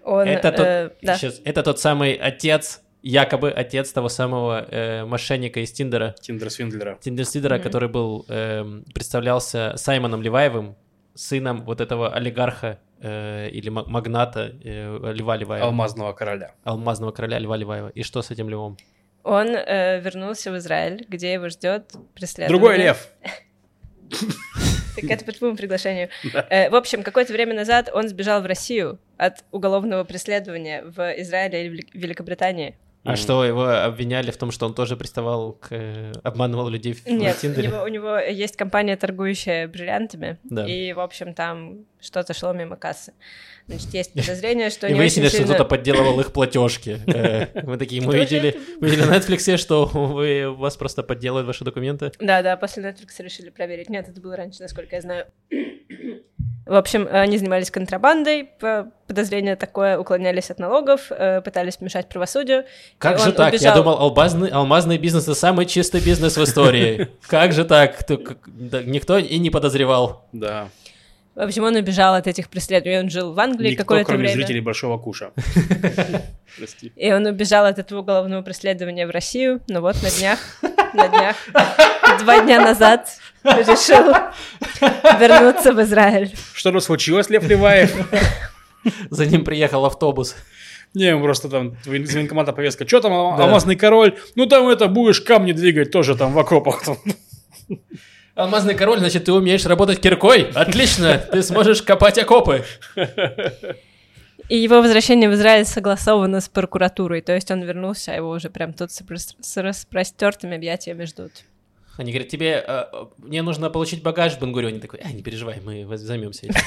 Он, Это тот, э, да. это тот самый отец, якобы отец того самого э, мошенника из Тиндера, Тиндер Свиндлера. Тиндер Свидера, Мгм. который был, эм, представлялся Саймоном Леваевым, сыном вот этого олигарха э, или ма- магната э, Льва Леваева, Алмазного короля. алмазного короля Льва Леваева. И что с этим Львом? Он э, вернулся в Израиль, где его ждет преследование. Другой лев. Так это по твоему приглашению. Э, В общем, какое-то время назад он сбежал в Россию от уголовного преследования в Израиле и Вели- Великобритании. А Мгм. что, его обвиняли в том, что он тоже приставал к... э, обманывал людей в, Нет, Тиндере? него, у него есть компания, торгующая бриллиантами, Да. и, в общем, там что-то шло мимо кассы. Значит, есть подозрение, что И не выяснили, очень что кто-то подделывал их платежки. Э, Мы такие, мы видели, на Netflix, что вы, у вас просто подделывают ваши документы. Да, да, после Netflix решили проверить. Нет, это было раньше, насколько я знаю. В общем, они занимались контрабандой, по- подозрение такое, уклонялись от налогов, э, пытались мешать правосудию. Как же так? Я убежал- думал, алмазный, алмазный бизнес это самый чистый бизнес в истории. Как же так? Никто и не подозревал. Да. В общем, он убежал от этих преследований. Он жил в Англии какое-то кроме время. зрителей Большого Куша. Прости. И он убежал от этого уголовного преследования в Россию. Но вот на днях, на днях, два дня назад решил вернуться в Израиль. Что тут случилось, Лев Леваев? За ним приехал автобус. Не, просто там из военкомата повестка. Что там, Да. алмазный король? Ну там это, будешь камни двигать тоже там в окопах. там». Алмазный король, значит, ты умеешь работать киркой? Отлично, ты сможешь копать окопы. И его возвращение в Израиль согласовано с прокуратурой. То есть он вернулся, а его уже прям тут с прос- с распростертыми объятиями ждут. Они говорят, тебе, э, мне нужно получить багаж в Бенгурионе. Такой, а, не переживай, мы займемся этим.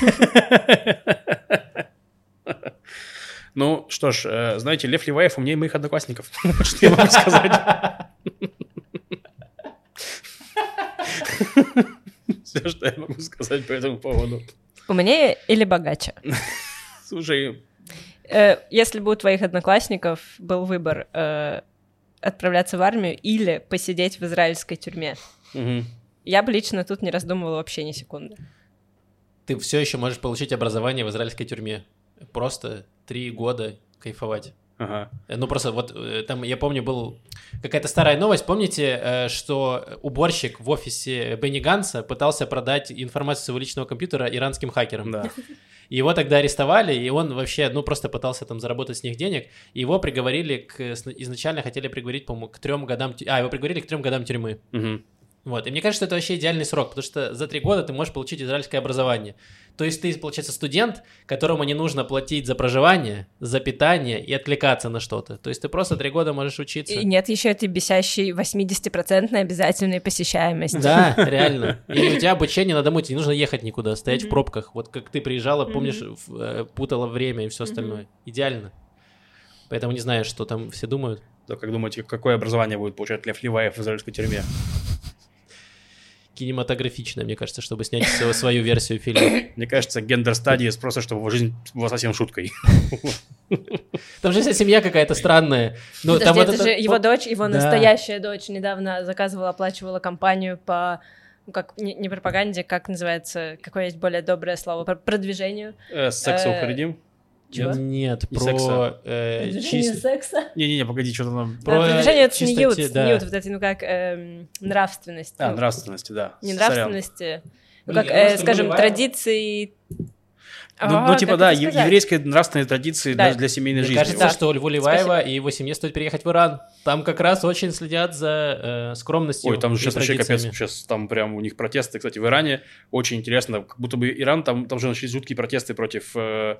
Ну, что ж, э, знаете, Лев Леваев умнее моих одноклассников. Что я могу сказать. Все, что я могу сказать по этому поводу. Умнее или богаче? Слушай, Если бы у твоих одноклассников был выбор э, отправляться в армию или посидеть в израильской тюрьме, я бы лично тут не раздумывала вообще ни секунды. Ты все еще можешь получить образование в израильской тюрьме. Просто три года кайфовать. Ага. Э, Ну, просто вот э, там, я помню, был какая-то старая новость. Помните, э, что уборщик в офисе Бенни Ганса пытался продать информацию своего личного компьютера иранским хакерам? Да. Его тогда арестовали, и он вообще, ну, просто пытался там заработать с них денег. Его приговорили к... Изначально хотели приговорить, по-моему, к трем годам... А, его приговорили к трем годам тюрьмы. Мгм. Вот. И мне кажется, это вообще идеальный срок, потому что за три года ты можешь получить израильское образование. То есть ты, получается, студент, которому не нужно платить за проживание, за питание и отвлекаться на что-то. То есть ты просто три года можешь учиться. И нет еще этой бесящей 80% обязательной посещаемости. Да, реально. И у тебя обучение на дому, тебе не нужно ехать никуда, стоять в пробках. Вот как ты приезжала, помнишь, э, путала время и все остальное. Идеально. Поэтому не знаю, что там все думают. Да, как думаете, какое образование будет получать Лев Леваев в израильской тюрьме? Кинематографичное, мне кажется, чтобы снять свою- свою версию фильма. Мне кажется, гендер стадии просто, чтобы его жизнь была совсем шуткой. Там же вся семья какая-то странная. Ну, Подожди, там вот это это- же его дочь, его Да. настоящая дочь недавно заказывала, оплачивала компанию по ну, как не, не пропаганде, как называется, какое есть более доброе слово, по продвижению. Э, С секса Э? Чего? Нет, Не про секса. э, Продвижение чис- секса. Не-не-не, погоди, что-то там... Про Да, продвижение это чистоте, сньют, да. сньют, вот это, ну как эм, нравственность. А, ну, нравственности, да. Не нравственности, ну как, думаю, э, скажем, традиции. Ну, А, ну, типа, да, это е- сказать? еврейские нравственные традиции Да. для, для семейной Мне жизни. кажется, Да. что Льву Леваева и его семье стоит переехать в Иран. Там как раз очень следят за э, скромностью. Ой, там же и сейчас вообще капец, сейчас там прям у них протесты, кстати, в Иране. Очень интересно, как будто бы Иран, там, там же начались жуткие протесты против э,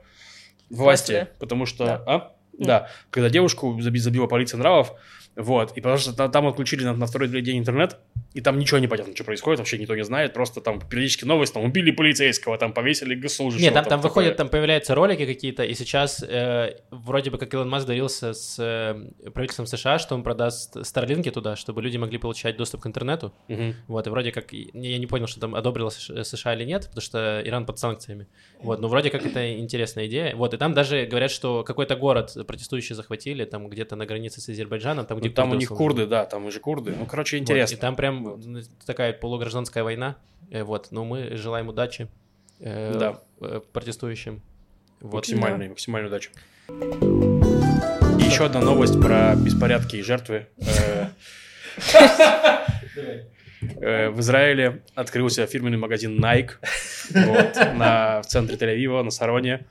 власти, потому что... Да. А? Да, когда девушку заби- забила полиция нравов, вот, и потому что та- там отключили на, на второй день интернет, и там ничего не понятно, что происходит, вообще никто не знает, просто там периодически новость, там убили полицейского, там повесили госслужащего. Нет, там, там такое. выходят, там появляются ролики какие-то, и сейчас э, вроде бы как Илон Маск договорился с э, правительством США, что он продаст Старлинки туда, чтобы люди могли получать доступ к интернету. Мгм. Вот, и вроде как, я не понял, что там одобрила США США или нет, потому что Иран под санкциями. Вот, но вроде как это интересная идея. Вот, и там даже говорят, что какой-то город протестующие захватили, там где-то на границе с Азербайджаном, там, Ну, там у них в основном. курды, да, там же курды. Ну, короче, Вот, интересно. и там прям м, такая полугражданская война. Э, вот, но мы желаем удачи э, Да. э, протестующим. Вот. Максимальной, максимальной удачи. И еще одна новость про беспорядки и жертвы. Э, В Израиле открылся фирменный магазин Nike вот, на, в центре Тель-Авива, на Сароне.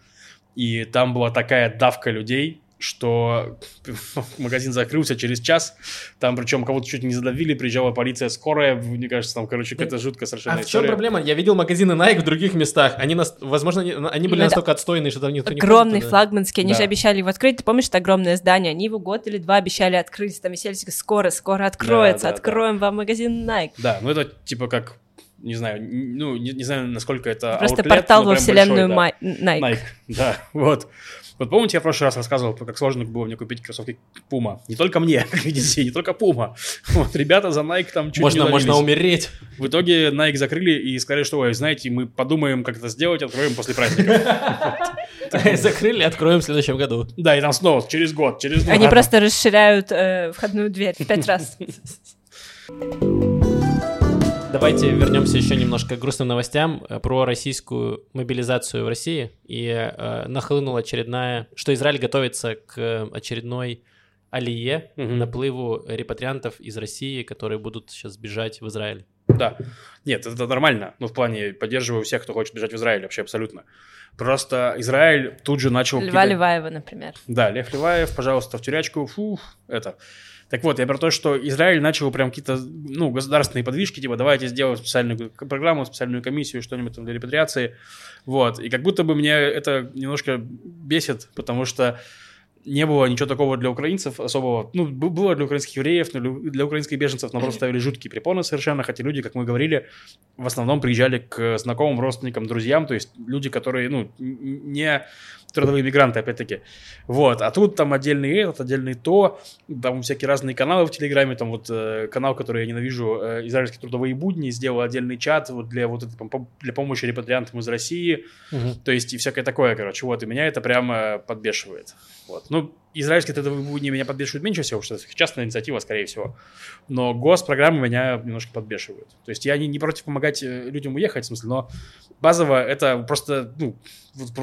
И там была такая давка людей, что магазин закрылся через час. Там причем кого-то чуть не задавили, приезжала полиция, скорая. Мне кажется, там, короче, какая-то жуткая совершенно А в чем история. проблема? Я видел магазины Nike в других местах. Они, нас, возможно, не- они были Это настолько отстойные, что там никто не Огромный ходит туда. флагманский, они Да. же обещали его открыть. Ты помнишь это огромное здание? Они его год или два обещали открыть. Там висели скоро, скоро откроется, Да, да, откроем вам магазин Nike. Да, ну это типа как, не знаю, ну не, не знаю, насколько это Просто outlet, портал во вселенную большой, да. Nike. Nike, да, вот. Вот помните, я в прошлый раз рассказывал, как сложно было мне купить кроссовки Puma. Не только мне, как видите, не только Puma. Вот, ребята за Nike там чуть Можно, не можно удавились. умереть. В итоге Nike закрыли и сказали, что, ой, знаете, мы подумаем, как это сделать, откроем после праздника. Закрыли, откроем в следующем году. Да, и там снова, через год, через два. Они просто расширяют э, входную дверь в пять раз. Давайте вернемся еще немножко к грустным новостям э, про российскую мобилизацию в России. И э, нахлынула очередная, что Израиль готовится к очередной алие, Мгм. наплыву репатриантов из России, которые будут сейчас бежать в Израиль. Да. Нет, это нормально. Ну, в плане, поддерживаю всех, кто хочет бежать в Израиль, вообще абсолютно. Просто Израиль тут же начал... Льва Леваева, например. Да, Лев Леваев, пожалуйста, в тюрячку, фух, это. Так вот, я про то, что Израиль начал прям какие-то, ну, государственные подвижки, типа, давайте сделаем специальную программу, специальную комиссию, что-нибудь там для репатриации, вот. И как будто бы меня это немножко бесит, потому что не было ничего такого для украинцев особого. Ну, было для украинских евреев, но для- украинских беженцев нам просто ставили жуткие препоны совершенно, хотя люди, как мы говорили, в основном приезжали к знакомым, родственникам, друзьям, то есть люди, которые, ну, не трудовые мигранты, опять-таки. Вот, а тут там отдельный этот, отдельный то, там всякие разные каналы в Телеграме, там вот э, канал, который я ненавижу, э, израильские трудовые будни, сделал отдельный чат вот для вот этой, для помощи репатриантам из России, то есть и всякое такое, короче, вот, и меня это прямо подбешивает. Вот. Ну, израильские трудовые будни меня подбешивают меньше всего, потому что это частная инициатива, скорее всего. Но госпрограммы меня немножко подбешивают. То есть я не, не против помогать э, людям уехать, в смысле, но базово это просто, ну,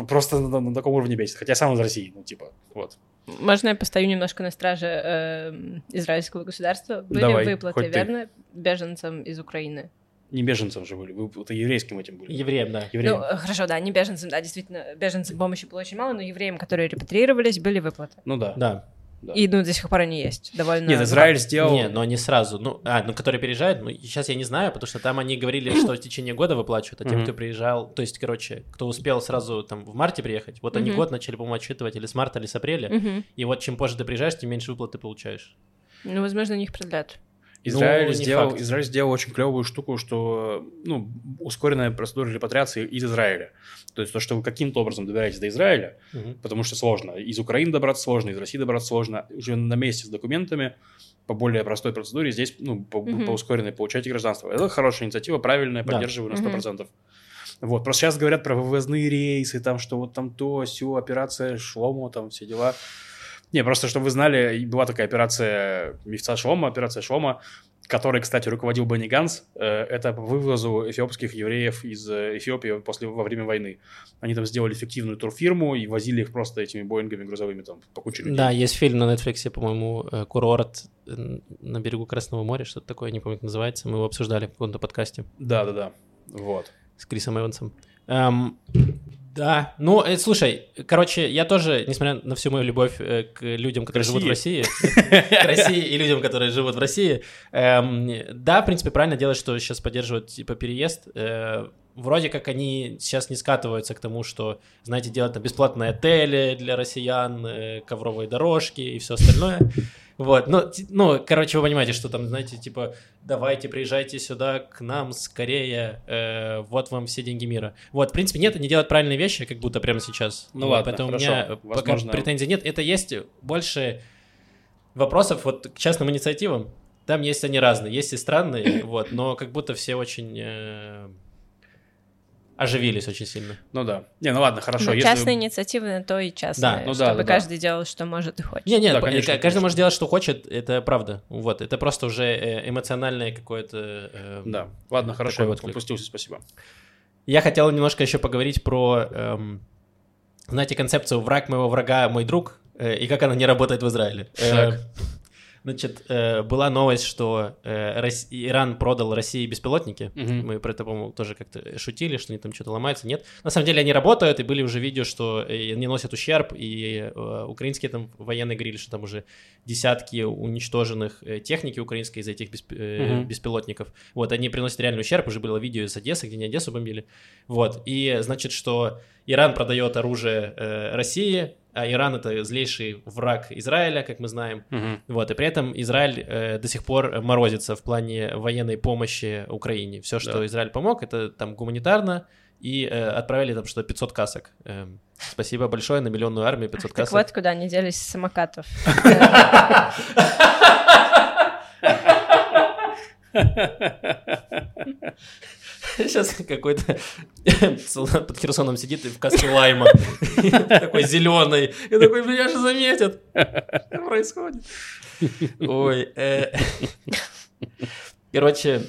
просто на, на таком уровне бесит. Хотя я сам из России, ну, типа, вот. Можно я постою немножко на страже э, израильского государства? Были Давай, выплаты, хоть ты. верно, беженцам из Украины? Не беженцем же были, вы это еврейским этим были. Евреям, да. Евреям. Ну, хорошо, да, не беженцам, да, действительно, беженцам помощи было очень мало, но евреям, которые репатриировались, были выплаты. Ну да. Да. да. И, ну, до сих пор они есть. Довольно... Нет, Израиль сделал... Не, но не сразу. Ну, а, ну, которые переезжают, ну, сейчас я не знаю, потому что там они говорили, что в течение года выплачивают, а тем, кто приезжал, то есть, короче, кто успел сразу там в марте приехать, вот они год начали, по-моему, отсчитывать или с марта, или с апреля, и вот чем позже ты приезжаешь, тем меньше выплат ты получаешь. Ну, возможно, у них продлят. Израиль, Ну, сделал. Израиль сделал очень клевую штуку, что ну, ускоренная процедура репатриации из Израиля. То есть то, что вы каким-то образом добираетесь до Израиля, потому что сложно. Из Украины добраться сложно, из России добраться сложно. Уже на месте с документами по более простой процедуре здесь, ну, по, Мгм. по ускоренной получаете гражданство. Это хорошая инициатива, правильная, Да. поддерживаю на Мгм. 100%. Вот, просто сейчас говорят про вывозные рейсы, там, что вот там то, все, операция Шломо, там все дела. Не, просто чтобы вы знали, была такая операция Мифца Шлома, операция Шлома, которой, кстати, руководил Бенни Ганс. Э, Это по вывозу эфиопских евреев из э, Эфиопии после, во время войны. Они там сделали фиктивную турфирму и возили их просто этими боингами грузовыми там по куче людей. Да, есть фильм на Netflix, по-моему, э, «Курорт на берегу Красного моря», что-то такое, не помню, как называется, мы его обсуждали в каком-то подкасте. да, да. да. Вот. с Крисом Эвансом. Эм, да, ну, э, слушай, короче, я тоже, несмотря на всю мою любовь э, к людям, которые живут в России, к России и людям, которые живут в России, эм, да, в принципе, правильно делать, что сейчас поддерживают, типа, переезд. Э, Вроде как они сейчас не скатываются к тому, что, знаете, делать там бесплатные отели для россиян, э, ковровые дорожки и все остальное. Вот, ну, ну, короче, вы понимаете, что там, знаете, типа, давайте, приезжайте сюда к нам скорее, э, вот вам все деньги мира. Вот, в принципе, нет, они делают правильные вещи, как будто прямо сейчас. Ну Вот, ладно, Поэтому хорошо. у меня пока Возможно- претензий нет. Это есть больше вопросов вот к частным инициативам. Там есть они разные, есть и странные, вот, но как будто все очень э, оживились очень сильно. Ну да. Не, ну ладно, хорошо. Ну, если- частные инициативы на то и частные, ну да, чтобы да, да. каждый делал, что может и хочет. Не-не, Да, по- конечно, э, каждый конечно. может делать, что хочет, это правда. Вот, это просто уже э, эмоциональное какое-то... э, Да, ладно, хорошо, вот упустился, спасибо. Я хотел немножко еще поговорить про, эм, знаете, концепцию «враг моего врага – мой друг» э, и как она не работает в Израиле. Э, Так. Значит, э, была новость, что э, Рос- Иран продал России беспилотники. Мгм. Мы про это, по-моему, тоже как-то шутили, что они там что-то ломаются. Нет. На самом деле они работают, и были уже видео, что э, они носят ущерб, и э, украинские там военные говорили, что там уже десятки уничтоженных техники украинской из этих бесп- Мгм. беспилотников. Вот, они приносят реальный ущерб, уже было видео из Одессы, где не Одессу бомбили. Вот, и значит, что Иран продает оружие э, России, а Иран это злейший враг Израиля, как мы знаем. Мгм. Вот, и при этом Израиль э, до сих пор морозится в плане военной помощи Украине. Все, что Да. Израиль помог, это там гуманитарно и э, отправили там что-то 500 касок. Эм, спасибо большое на миллионную армию 500 Так касок. вот, куда они делись с самокатов. Сейчас какой-то солдат под Херсоном сидит и в каске лайма. Такой зеленый. И такой, меня же заметят. Что происходит? Ой. э. Короче,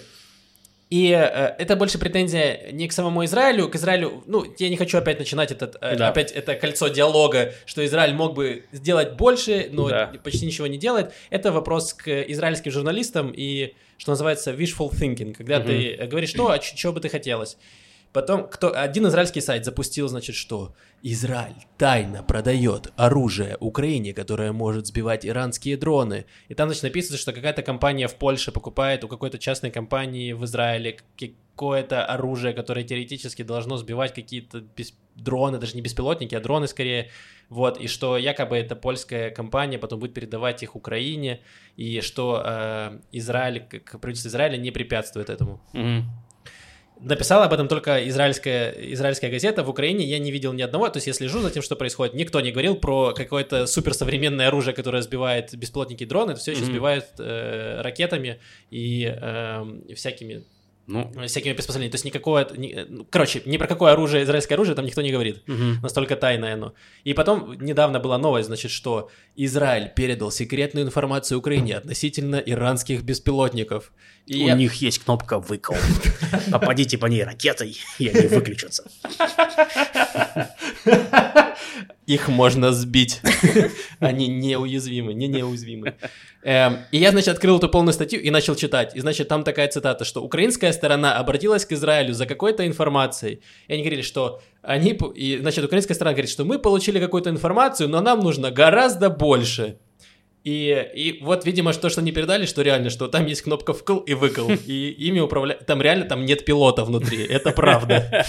и э, это больше претензия не к самому Израилю, к Израилю, ну, я не хочу опять начинать этот, э, Да. опять это кольцо диалога, что Израиль мог бы сделать больше, но Да. почти ничего не делает. Это вопрос к израильским журналистам и, что называется, wishful thinking, когда Мгм. ты говоришь, что, а чего бы ты хотелось. Потом кто, один израильский сайт запустил, значит, что Израиль тайно продает оружие Украине, которое может сбивать иранские дроны. И там, значит, написано, что какая-то компания в Польше покупает у какой-то частной компании в Израиле какое-то оружие, которое теоретически должно сбивать какие-то бес- дроны, даже не беспилотники, а дроны скорее. Вот, и что якобы эта польская компания потом будет передавать их Украине, и что э, Израиль, как правительство Израиля не препятствует этому. Мгм. Написала об этом только израильская, израильская газета. В Украине я не видел ни одного. То есть я слежу за тем, что происходит. Никто не говорил про какое-то суперсовременное оружие, которое сбивает беспилотники и дроны. Это все еще Мгм. сбивают э, ракетами и эм, всякими, Ну, всякими приспособлениями. То есть никакое... ни- ну, короче, ни про какое оружие, израильское оружие там никто не говорит. мгм. Настолько тайное оно. И потом недавно была новость, значит, что Израиль передал секретную информацию Украине относительно иранских беспилотников. И У я- них есть кнопка «Выкол». Попадите по ней ракетой, и они выключатся. Их можно сбить. Они неуязвимы, не неуязвимы. Эм, И я, значит, открыл эту полную статью и начал читать. И, значит, там такая цитата, что украинская сторона обратилась к Израилю за какой-то информацией. И они говорили, что они... И, значит, украинская сторона говорит, что мы получили какую-то информацию, но нам нужно гораздо больше. И, и вот, видимо, то, что они передали, что реально, что там есть кнопка вкл и выкл, и ими управляют... Там реально там нет пилота внутри, это правда.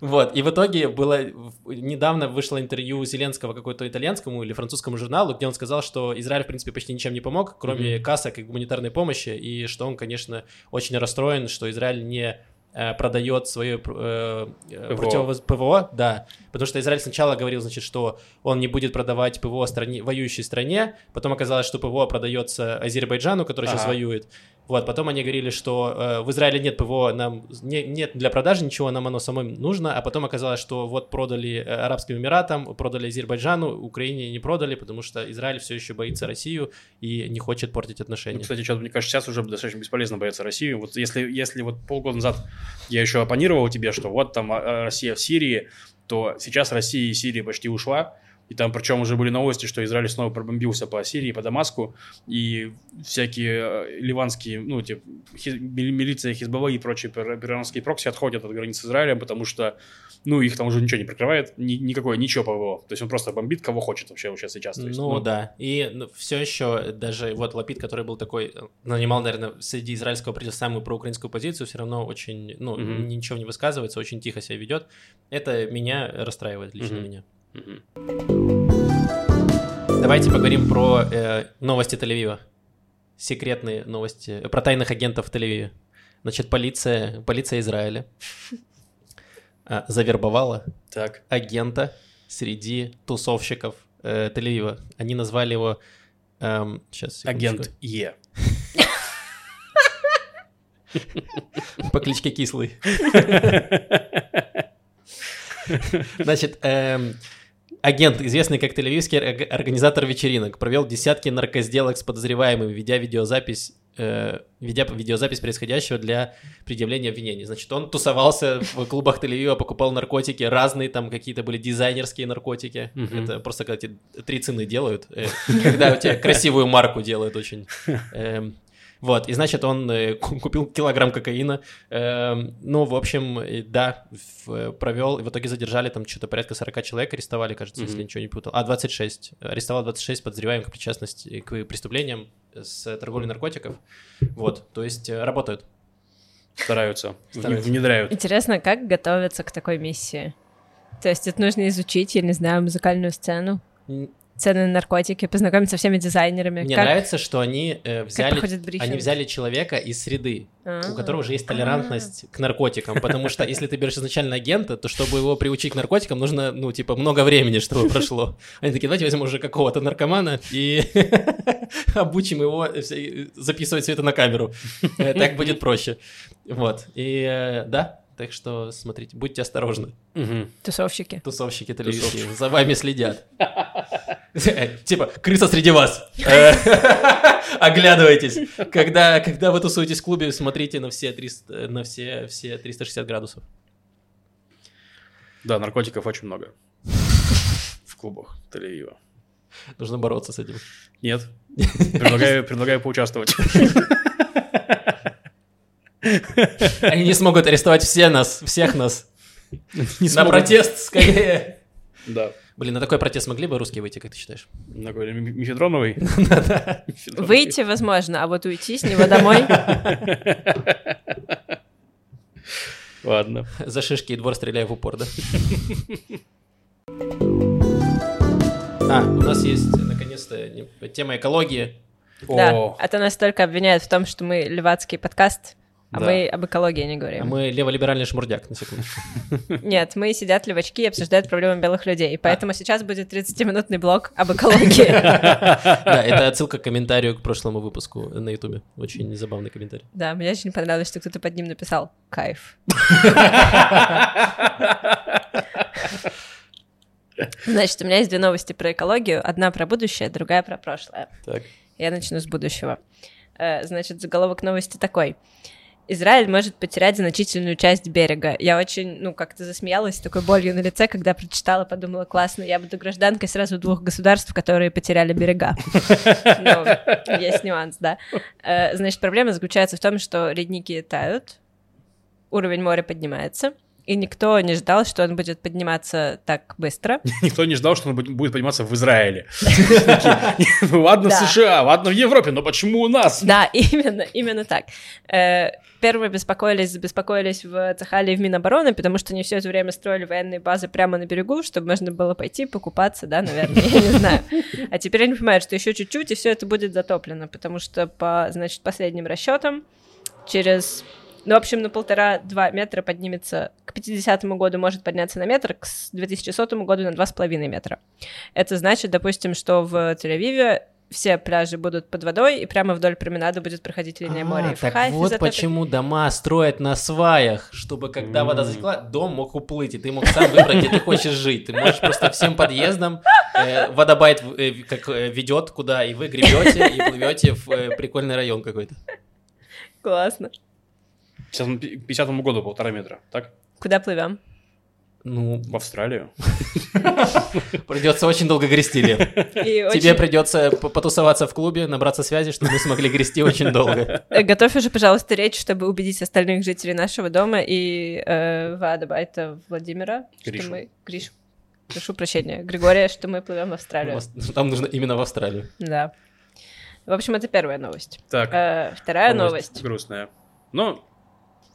Вот, и в итоге было... Недавно вышло интервью Зеленского какой-то итальянскому или французскому журналу, где он сказал, что Израиль, в принципе, почти ничем не помог, кроме касок и гуманитарной помощи, и что он, конечно, очень расстроен, что Израиль не продает свое э, э, ПВО. противовоз- ПВО, да, потому что Израиль сначала говорил, значит, что он не будет продавать ПВО стране, воюющей стране, потом оказалось, что ПВО продается Азербайджану, который сейчас Ага. воюет, вот, потом они говорили, что э, в Израиле нет ПВО, нам не- нет для продажи ничего, нам оно самим нужно, а потом оказалось, что вот продали э, Арабским Эмиратам, продали Азербайджану, Украине не продали, потому что Израиль все еще боится Россию и не хочет портить Ну, отношения. кстати, что-то, мне кажется, сейчас уже достаточно бесполезно бояться России. Вот если, если вот полгода назад я еще оппонировал тебе, что вот там а, Россия в Сирии, то сейчас Россия из Сирии почти ушла. И там причем уже были новости, что Израиль снова пробомбился по Сирии, по Дамаску, и всякие э, ливанские, ну, типа, хи- мили- милиция Хизбалла и прочие иранские прокси отходят от границы с Израилем, потому что, ну, их там уже ничего не прикрывает, ни- никакое, ничего ПВО. То есть он просто бомбит кого хочет вообще вот сейчас сейчас. Есть, ну, да. И все еще даже вот Лапид, который был такой, э, нанимал, наверное, среди израильского правительства самую проукраинскую позицию, все равно очень, ну, Мгм. ничего не высказывается, очень тихо себя ведет. Это меня расстраивает, лично Мгм. меня. Давайте поговорим про э, новости Тель-Авива. Секретные новости э, про тайных агентов в Тель-Авиве. Значит, полиция, полиция Израиля а, завербовала Так. агента среди тусовщиков э, Тель-Авива. Они назвали его... эм, сейчас, Агент Е. По кличке Кислый. Значит, эм, агент, известный как тель-авивский орг- организатор вечеринок, провел десятки наркосделок с подозреваемыми, ведя видеозапись, э, ведя видеозапись происходящего для предъявления обвинений. Значит, он тусовался в клубах Тель-Авива, покупал наркотики, разные там какие-то были дизайнерские наркотики. Это просто когда тебе три цены делают, э, когда у тебя красивую марку делают очень. Эм, Вот, и значит, он э, ку- купил килограмм кокаина. Эм, ну, в общем, э, да, в- провел, и в итоге задержали там что-то порядка 40 человек, арестовали, кажется, если Мгм. ничего не путал. А, 26. Арестовал 26 подозреваемых к причастности к преступлениям с торговлей наркотиков. Вот, то есть э, работают. Стараются. Стараются. Внедряют. Интересно, как готовиться к такой миссии? То есть это нужно изучить, я не знаю, музыкальную сцену? Цены на наркотики, познакомиться со всеми дизайнерами. Мне как, нравится, что они э, взяли, они взяли человека из среды, у А. которого уже есть толерантность к наркотикам, потому что если ты берешь изначально агента, то чтобы его приучить к наркотикам, нужно, ну, типа, много времени, чтобы прошло. Они такие, давайте возьмем уже какого-то наркомана и обучим его все- записывать все это на камеру. Э, Так будет проще. Вот. И э, да, так что смотрите, будьте осторожны. Мгм. Тусовщики. Тусовщики телевизии за вами следят. Типа, крыса среди вас. Э, Оглядывайтесь. Когда, когда вы тусуетесь в клубе, смотрите на все 300, на все, все 360 градусов. Да, наркотиков очень много. В клубах Тель-Авива. Нужно бороться с этим. Нет. Предлагаю, предлагаю поучаствовать. Они не смогут арестовать все нас, всех нас. Не На протест скорее. Да. Блин, на такой протест могли бы русские выйти, как ты считаешь? На какой? Мифедроновый. Выйти возможно, а вот уйти с него домой... Ладно. За шишки и двор стреляю в упор, да? А, у нас есть, наконец-то, не- тема экологии. Да, а то нас только обвиняют в том, что мы левацкий подкаст, а Да. мы об экологии не А говорим. мы леволиберальный шмурдяк, на секунду. Нет, мы сидят левачки и обсуждают проблемы белых людей. Поэтому сейчас будет 30-минутный блог об экологии. Да, это отсылка к комментарию к прошлому выпуску на Ютубе. Очень забавный комментарий. Да, мне очень понравилось, что кто-то под ним написал «Кайф». Значит, у меня есть две новости про экологию. Одна про будущее, другая про прошлое. Так. Я начну с будущего. Э, Значит, заголовок новости такой. Израиль может потерять значительную часть берега. Я очень, ну, как-то засмеялась такой болью на лице, когда прочитала, подумала, классно, я буду гражданкой сразу двух государств, которые потеряли берега. Ну, есть нюанс, да. Э, Значит, проблема заключается в том, что ледники тают, уровень моря поднимается, и никто не ждал, что он будет подниматься так быстро. Никто не ждал, что он будет- подниматься в Израиле. Ну ладно в. США, ладно в Европе, но почему у нас? Да, именно, именно так. Э, Первые беспокоились, беспокоились в Цахале и в Минобороны, потому что они все это время строили военные базы прямо на берегу, чтобы можно было пойти покупаться, да, наверное, я не знаю. А теперь они понимают, что еще чуть-чуть, и все это будет затоплено, потому что по, значит, последним расчетам через ну, в общем, на полтора-два метра поднимется, к 50 году может подняться на метр, к с- 2100 году на 2,5 метра. Это значит, допустим, что в Тель-Авиве все пляжи будут под водой, и прямо вдоль променада будет проходить линия моря. И А, так Хайфе вот почему дома строят на сваях, чтобы когда вода затекла, дом мог уплыть, и ты мог сам выбрать, где ты хочешь жить. Ты можешь просто всем подъездом, э, водобайт э, как э, ведет куда, и вы гребете и плывете в э, прикольный район какой-то. Классно. К 50 году полтора метра, так? Куда плывем? Ну, В Австралию. придется очень долго грести, Лев. Тебе придется потусоваться в клубе, набраться связи, чтобы мы смогли грести очень долго. Э, Готовь уже, пожалуйста, речь, чтобы убедить остальных жителей нашего дома и э, Вадабайта Владимира, Гришу. что мы... Гришу. Прошу прощения. Григория, что мы плывем в Австралию. Там нужно именно в Австралию. Да. В общем, это первая новость. Так, Э, вторая новость. грустная. Ну,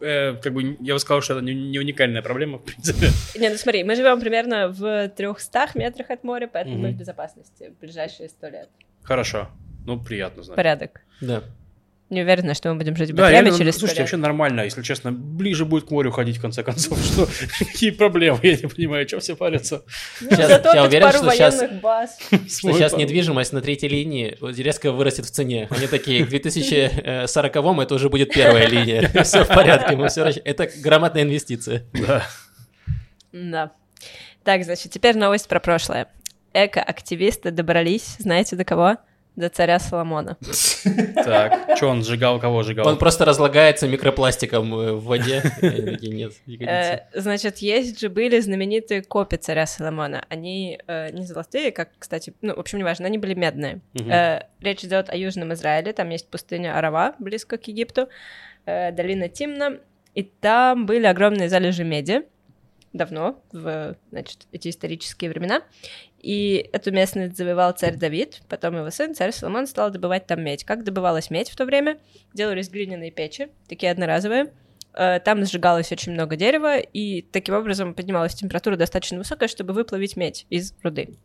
э, как бы я бы сказал, что это не, не уникальная проблема, в принципе. Не, ну смотри, мы живем примерно в 300 метрах от моря, поэтому мы Мгм. в безопасности в ближайшие сто лет. Хорошо. Ну, приятно знать. Порядок. Да. Не уверена, что мы будем жить в Да, Батреме реально, через слушайте, лет. вообще нормально, если честно. Ближе будет к морю ходить, в конце концов. Что? Какие проблемы? Я не понимаю, что все парятся. Ну, Сейчас- я уверен, пару что сейчас- баз. Что сейчас недвижимость на третьей линии резко вырастет в цене. Они такие, к 2040-му это уже будет первая линия. Все в порядке, мы все Это грамотная инвестиция. Да. Да. Так, значит, теперь новость про прошлое. Эко-активисты добрались, знаете, до кого? До царя Соломона. Так, что он сжигал, кого сжигал? Он просто разлагается микропластиком э, в воде. Нет. Э, значит, есть же были знаменитые копии царя Соломона. Они э, не золотые, как, кстати, ну, в общем, неважно, они были медные. Речь идет о Южном Израиле, там есть пустыня Арава, близко к Египту, долина Тимна, и там были огромные залежи меди, давно, в, значит, эти исторические времена, и эту местность завоевал царь Давид, потом его сын, царь Соломон, стал добывать там медь. Как добывалась медь в то время? Делались глиняные печи, такие одноразовые, э, там сжигалось очень много дерева, и таким образом поднималась температура достаточно высокая, чтобы выплавить медь из руды.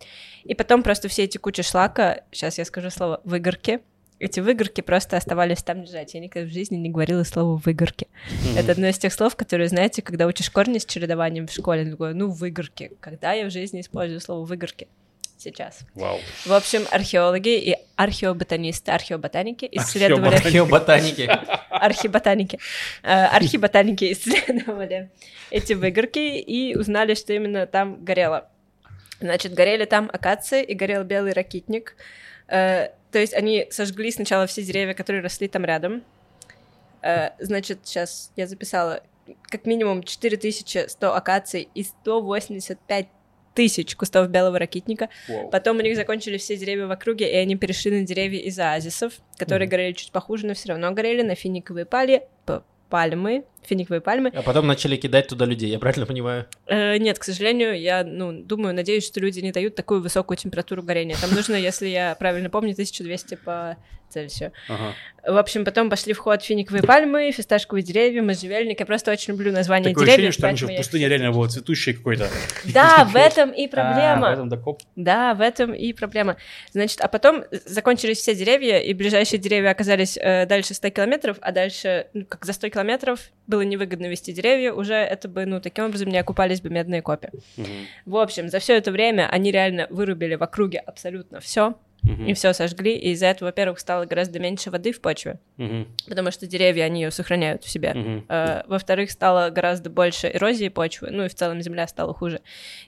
И потом просто все эти кучи шлака, сейчас я скажу слово «выгорки», эти выгорки просто оставались там лежать. Я никогда в жизни не говорила слово «выгорки». Это одно из тех слов, которые, знаете, когда учишь корни с чередованием в школе, такое, ну, выгорки. Когда я в жизни использую слово «выгорки»? Сейчас. Вау. В общем, археологи и археоботанисты, археоботаники исследовали... Археоботаники. Архиботаники. Э, Архиботаники исследовали эти выгорки и узнали, что именно там горело. Значит, горели там акации и горел белый ракитник. Э, То есть они сожгли сначала все деревья, которые росли там рядом. Э, Значит, сейчас я записала как минимум 4100 акаций и 185 тысяч кустов белого ракитника. Вау. Потом у них закончились все деревья в округе, и они перешли на деревья из оазисов, которые горели чуть похуже, но все равно горели на финиковые пали... пальмы, финиковые пальмы. А потом начали кидать туда людей, я правильно понимаю? Э, нет, к сожалению, я, ну, думаю, надеюсь, что люди не дают такую высокую температуру горения. Там нужно, если я правильно помню, 1200 по Цельсию. Ага. В общем, потом пошли в ход финиковые пальмы, фисташковые деревья, можжевельник. Я просто очень люблю название Такое ощущение, деревьев. что раньше в поэтому я- пустыне реально было цветущее какое-то. Да, в этом и А, проблема. в этом докоп. Да, в этом и проблема. Значит, а потом закончились все деревья, и ближайшие деревья оказались э, дальше 100 километров, а дальше, ну, как за 100 километров, было невыгодно вести деревья, уже это бы, ну, таким образом не окупались бы медные копи. Мгм. В общем, за все это время они реально вырубили в округе абсолютно все, Мгм. и все сожгли, и из-за этого, во-первых, стало гораздо меньше воды в почве, Мгм. потому что деревья, они ее сохраняют в себе. Мгм. Э, Во-вторых, стало гораздо больше эрозии почвы, ну и в целом земля стала хуже.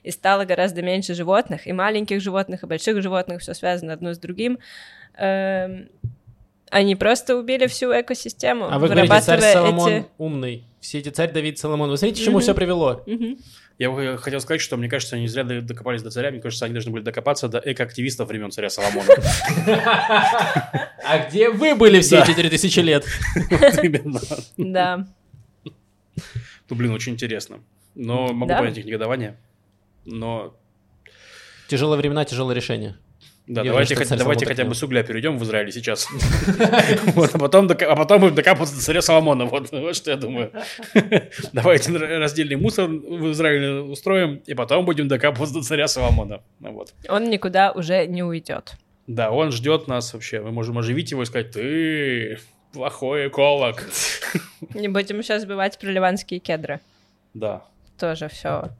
И стало гораздо меньше животных, и маленьких животных, и больших животных, все связано одно с другим. Они просто убили всю экосистему, А вы говорите, царь Соломон эти... умный. Все эти царь Давид Соломон. Вы смотрите, к чему Мгм. все привело? Мгм. Я бы хотел сказать, что мне кажется, они зря до- докопались до царя. Мне кажется, они должны были докопаться до экоактивистов времен царя Соломона. А где вы были все эти 3000 лет? Да. Ну, блин, очень интересно. Но могу понять их негодование. Но Тяжелые времена, тяжелое решение. Да, Я давайте, что хоть- давайте хотя бы с угля перейдем в Израиле сейчас. Вот, а потом, дока- а потом будем докапываться до царя Соломона. Вот, что я думаю. Давайте раздельный мусор в Израиле устроим, и потом будем докапываться до царя Соломона. Ну Вот. Он никуда уже не уйдет. Да, он ждет нас вообще. Мы можем оживить его и сказать, ты плохой эколог. Не будем сейчас забывать про ливанские кедры. Да. Тоже все.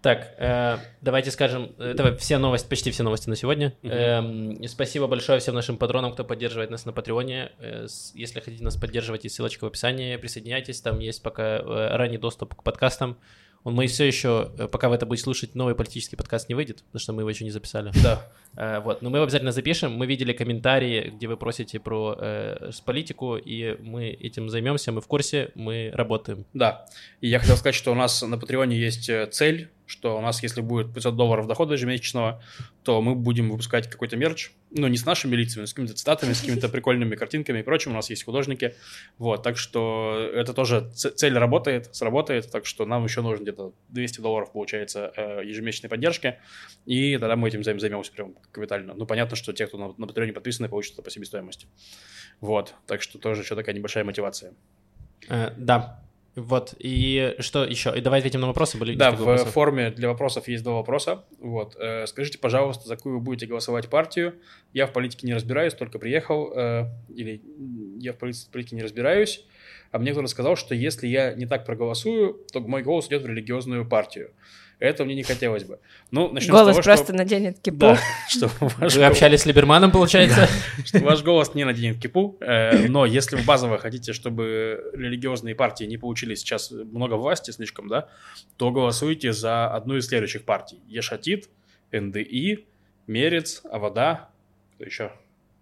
Так, э, давайте скажем, э, давай все новости, почти все новости на сегодня. Мгм. Эм, спасибо большое всем нашим патронам, кто поддерживает нас на Патреоне. Э, с- если хотите нас поддерживать, есть ссылочка в описании, присоединяйтесь, там есть пока э, ранний доступ к подкастам. Он, мы все еще, э, пока вы это будете слушать, новый политический подкаст не выйдет, потому что мы его еще не записали. Да. Э, Вот, но мы его обязательно запишем. Мы видели комментарии, где вы просите про э, политику, и мы этим займемся. Мы в курсе, мы работаем. Да. И я хотел сказать, что у нас на Патреоне есть э, цель, что у нас, если будет 500 долларов дохода ежемесячного, то мы будем выпускать какой-то мерч, ну, не с нашими лицами, но с какими-то цитатами, с какими-то прикольными картинками и прочим. У нас есть художники. Вот, так что это тоже цель работает, сработает, так что нам еще нужно где-то 200 долларов, получается, э, ежемесячной поддержки, и тогда мы этим займ- займемся прям капитально. Ну, понятно, что те, кто на, на Патреоне подписаны, получат это по себестоимости. Вот, так что тоже еще такая небольшая мотивация. Э, Да. Вот, и что еще? И давай ответим на вопросы. Были Да, в вопросов. форме для вопросов есть два вопроса. Вот. э, Скажите, пожалуйста, за какую вы будете голосовать партию? Я в политике не разбираюсь, только приехал. э, Или я в поли- политике не разбираюсь. А мне кто-то сказал, что если я не так проголосую, то мой голос идет в религиозную партию. Это мне не хотелось бы. Ну, начнем Голос с того, просто что... наденет кипу. Да, что ваш Вы общались с Либерманом, получается? что ваш голос не наденет кипу, э, но если вы базово хотите, чтобы религиозные партии не получили сейчас много власти слишком, да, то голосуйте за одну из следующих партий. Ешатит, НДИ, Мерец, Авода, кто еще?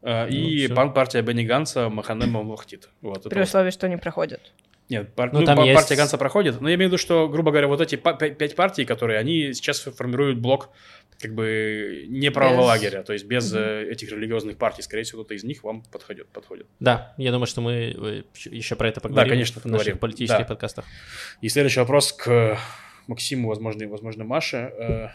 Э, и Ну, всё. пан партия Бенни Ганса, Махане Мамлахтит. Вот, При вот. условии, что не проходят. Нет, пар- Ну, ну, там па- есть- партия Ганса проходит, но я имею в виду, что, грубо говоря, вот эти пять партий, которые, они сейчас формируют блок как бы не правого Без- лагеря, то есть без э, этих религиозных партий, скорее всего, кто-то из них вам подходит. подходит. Да, я думаю, что мы еще про это поговорим конечно, в наших поговорим. политических Да. подкастах. И следующий вопрос к Максиму, возможно, и, возможно, Маше. Э,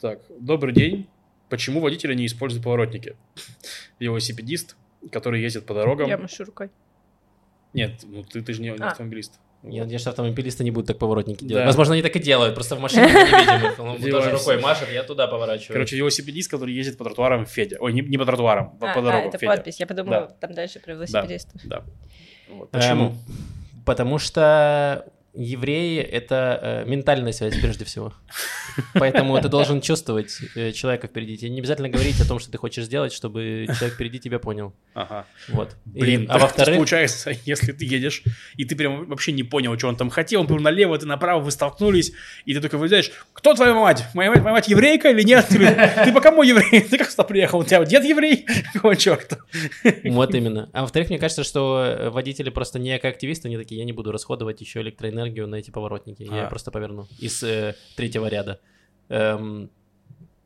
Так, добрый день. Почему водители не используют поворотники? Велосипедист, который ездит по дорогам. Я машу рукой. Нет, ну ты, ты же не, не А. автомобилист. Я надеюсь, что автомобилисты не будут так поворотники Да. делать. Возможно, они так и делают, просто в машине не видим их. Он даже рукой машет, я туда поворачиваю. Короче, велосипедист, который ездит по тротуарам Федя. Ой, не, не по тротуарам, по, А, по а, дорогам это Федя. подпись. Я подумала, там дальше про велосипедистов. Да. Вот. Эм, Почему? потому что евреи — это э, ментальная связь прежде всего. Поэтому ты должен чувствовать э, человека впереди. Тебе не обязательно говорить о том, что ты хочешь сделать, чтобы человек впереди тебя понял. Ага. Вот. И- Блин, а то есть во-вторых, получается, если ты едешь, и ты прям вообще не понял, что он там хотел, он был налево, ты направо, вы столкнулись, и ты только выезжаешь, кто твоя мать? Моя мать, моя мать еврейка или нет? Ты, по кому еврей? Ты как сюда приехал? У тебя дед еврей? Какого черта? вот именно. А во-вторых, мне кажется, что водители просто не экоактивисты, они такие, я не буду расходовать еще электроэнергию на эти поворотники. Я А. просто поверну из э, третьего ряда. Эм,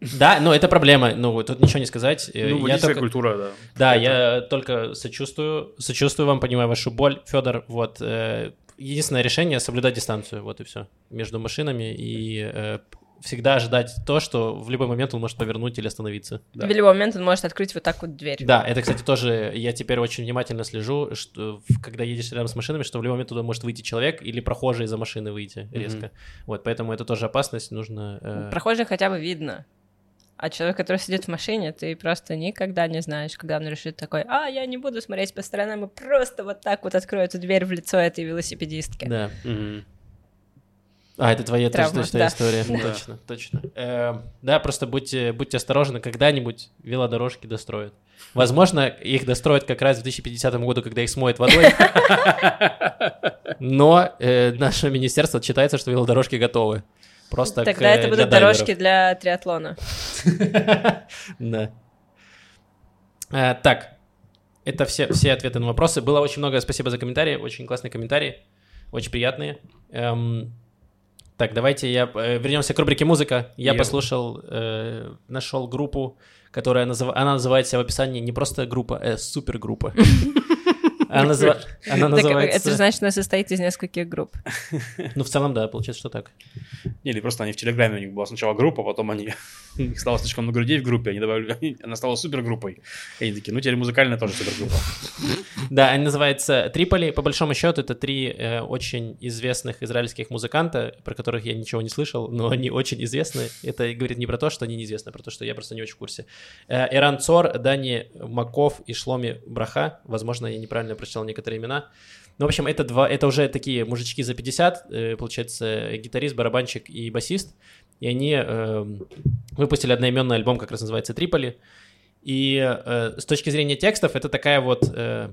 Да, но это проблема. Ну, тут ничего не сказать. Э, Ну, я только- культура, да. Да, я только сочувствую, сочувствую вам, понимаю вашу боль, Федор. Вот э, единственное решение соблюдать дистанцию, вот и все, между машинами и э, всегда ожидать то, что в любой момент он может повернуть или остановиться. Да. В любой момент он может открыть вот так вот дверь. Да, это, кстати, тоже я теперь очень внимательно слежу, что когда едешь рядом с машинами, что в любой момент туда может выйти человек или прохожий из-за машины выйти резко. Вот, поэтому это тоже опасность, нужно. э, Прохожих хотя бы видно. А человек, который сидит в машине, ты просто никогда не знаешь, когда он решит такой, а, я не буду смотреть по сторонам и просто вот так вот открою эту дверь в лицо этой велосипедистки. Да. Мгм. А, это твоя Травма, точно да. история. Да. Точно, точно. Эм, да, просто будьте, будьте осторожны, когда-нибудь велодорожки достроят. Возможно, их достроят как раз в 2050 году, когда их смоет водой. Но э, наше министерство отчитается, что велодорожки готовы. Просто Тогда к, это э, будут для дорожки для триатлона. Да. Э, Так, это все, все ответы на вопросы. Было очень много, спасибо за комментарии, очень классные комментарии, очень приятные. Эм, так, давайте я э, вернемся к рубрике музыка. Я Ев. послушал, э, нашел группу, которая называ... она называет себя в описании не просто группа, а супергруппа. Она, называ- она Так, это называется... же значит, она состоит из нескольких групп. Ну, в целом, да, получается, что так. Или просто они в Телеграме, у них была сначала группа, потом они... У них стало слишком много людей в группе, они добавили... Она стала супергруппой. И они такие, ну теперь музыкальная тоже супергруппа. Да, они называются Триполи. По большому счету, это три э, очень известных израильских музыканта, про которых я ничего не слышал, но они очень известны. Это говорит не про то, что они неизвестны, а про то, что я просто не очень в курсе. Э, Иран Цор, Дани Маков и Шломи Браха. Возможно, я неправильно прочитал некоторые имена. Ну, в общем, это, два, это уже такие мужички за 50, э, получается, гитарист, барабанщик и басист. И они э, выпустили одноименный альбом, как раз называется «Триполи». И э, с точки зрения текстов, это такая вот э,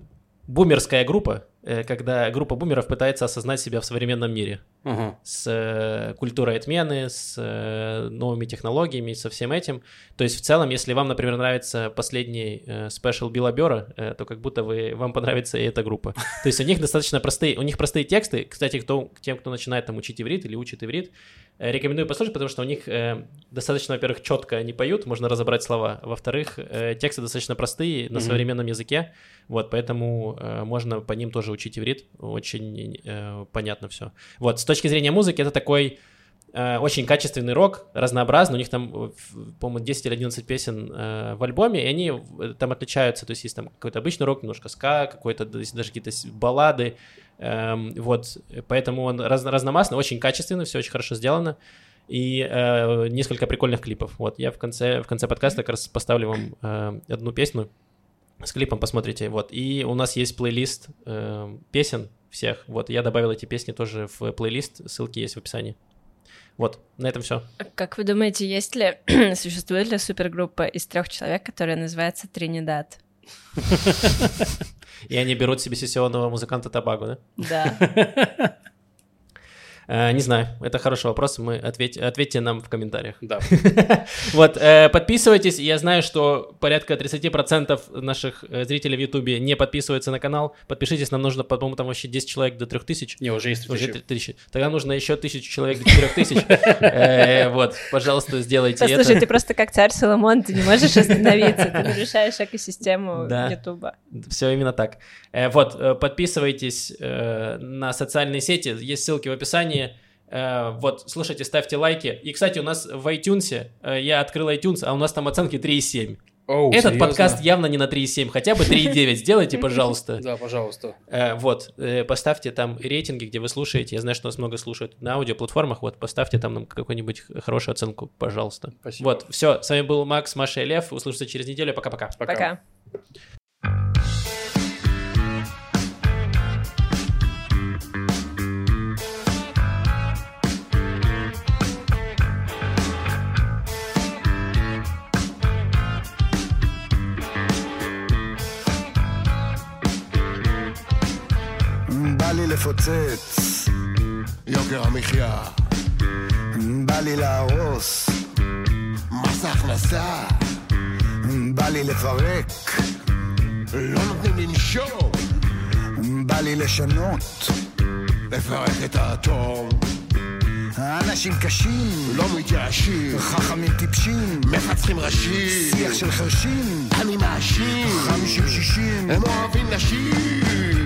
бумерская группа, когда группа бумеров пытается осознать себя в современном мире Ага. с э, культурой отмены, с э, новыми технологиями, со всем этим. То есть в целом, если вам, например, нравится последний э, спешл Билла Бёрра, э, то как будто вы, вам понравится и эта группа. То есть у них достаточно простые, у них простые тексты. Кстати, кто, тем, кто начинает там учить иврит или учит иврит, э, рекомендую послушать, потому что у них э, достаточно, во-первых, четко они поют, можно разобрать слова. Во-вторых, э, тексты достаточно простые на Мгм. современном языке, вот, поэтому э, можно по ним тоже учить иврит, очень э, понятно все. Вот, с точки зрения музыки, это такой э, очень качественный рок, разнообразный. У них там, э, по-моему, 10 или 11 песен э, в альбоме, и они э, там отличаются. То есть есть там какой-то обычный рок, немножко ска, какой-то даже какие-то баллады. Эм, вот, поэтому он раз- разномастный, очень качественный, все очень хорошо сделано. И э, несколько прикольных клипов. Вот, я в конце, в конце подкаста как раз поставлю вам э, одну песню с клипом, посмотрите. Вот, и у нас есть плейлист э, песен всех. Вот, я добавил эти песни тоже в плейлист, ссылки есть в описании. Вот, на этом все. Как вы думаете, есть ли, существует ли супергруппа из трех человек, которая называется Тринидад? И они берут себе сессионного музыканта Табагу, да? Да. Э, не знаю, это хороший вопрос, мы ответь, ответьте нам в комментариях. Да. Вот, э, подписывайтесь, я знаю, что порядка 30% наших э, зрителей в Ютубе не подписываются на канал, подпишитесь, нам нужно, по-моему, там вообще 10 человек до 3000. Не, уже есть Уже встречи. 3000. Тогда нужно еще 1000 человек до 4000. Э, Вот, пожалуйста, сделайте Послушай, это. ты просто как царь Соломон, ты не можешь остановиться, ты нарушаешь экосистему Да. Ютуба. Все именно так. Вот, подписывайтесь на социальные сети, есть ссылки в описании описании. Э, вот, слушайте, ставьте лайки. И, кстати, у нас в iTunes, э, я открыл iTunes, а у нас там оценки 3,7. Оу, oh, Этот серьезно? подкаст явно не на 3,7, хотя бы 3,9 сделайте, пожалуйста. Да, пожалуйста. Э, вот, поставьте там рейтинги, где вы слушаете. Я знаю, что нас много слушают на аудиоплатформах. Вот, поставьте там нам какую-нибудь хорошую оценку, пожалуйста. Спасибо. Вот, все. С вами был Макс, Маша и Лев. Услышимся через неделю. Пока-пока. Пока. -пока. Пока. לפוצץ, יוקר המחיה, בא לי להרוס, מס הכנסה, בא לי לפרק, לא נותנים לנשום, בא לי לשנות. לפרק את האטום, האנשים קשים, לא מתייאשים, חכמים טיפשים, מפצחים ראשים, שיח של חרשים, אני מאשים, חמישים שישים, הם אוהבים נשים.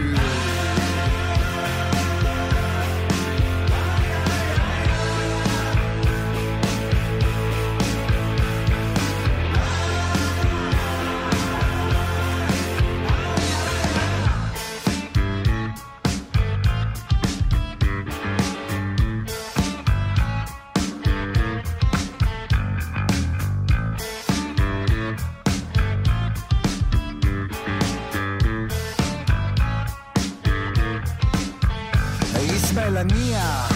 איסמעיל הנייה,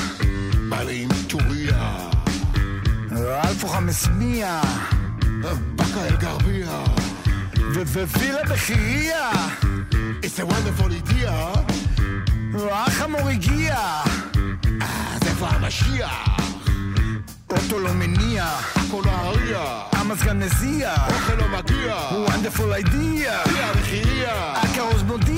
בא לי עם טוריה, אלפו חמסמיה, באקה אל גרבייה, ווילה בחירייה, It's a wonderful idea, האח המור הגיע, אז איפה המשיח? אוטו לא מניע, הכל נהריה, המזגן מזיע, אוכל לא מגיע, וונדרפול אידיע, הנה המחירייה, הכרוז מודיע,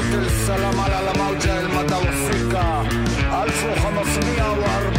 موت السلام على الموجة المتوفقة 1504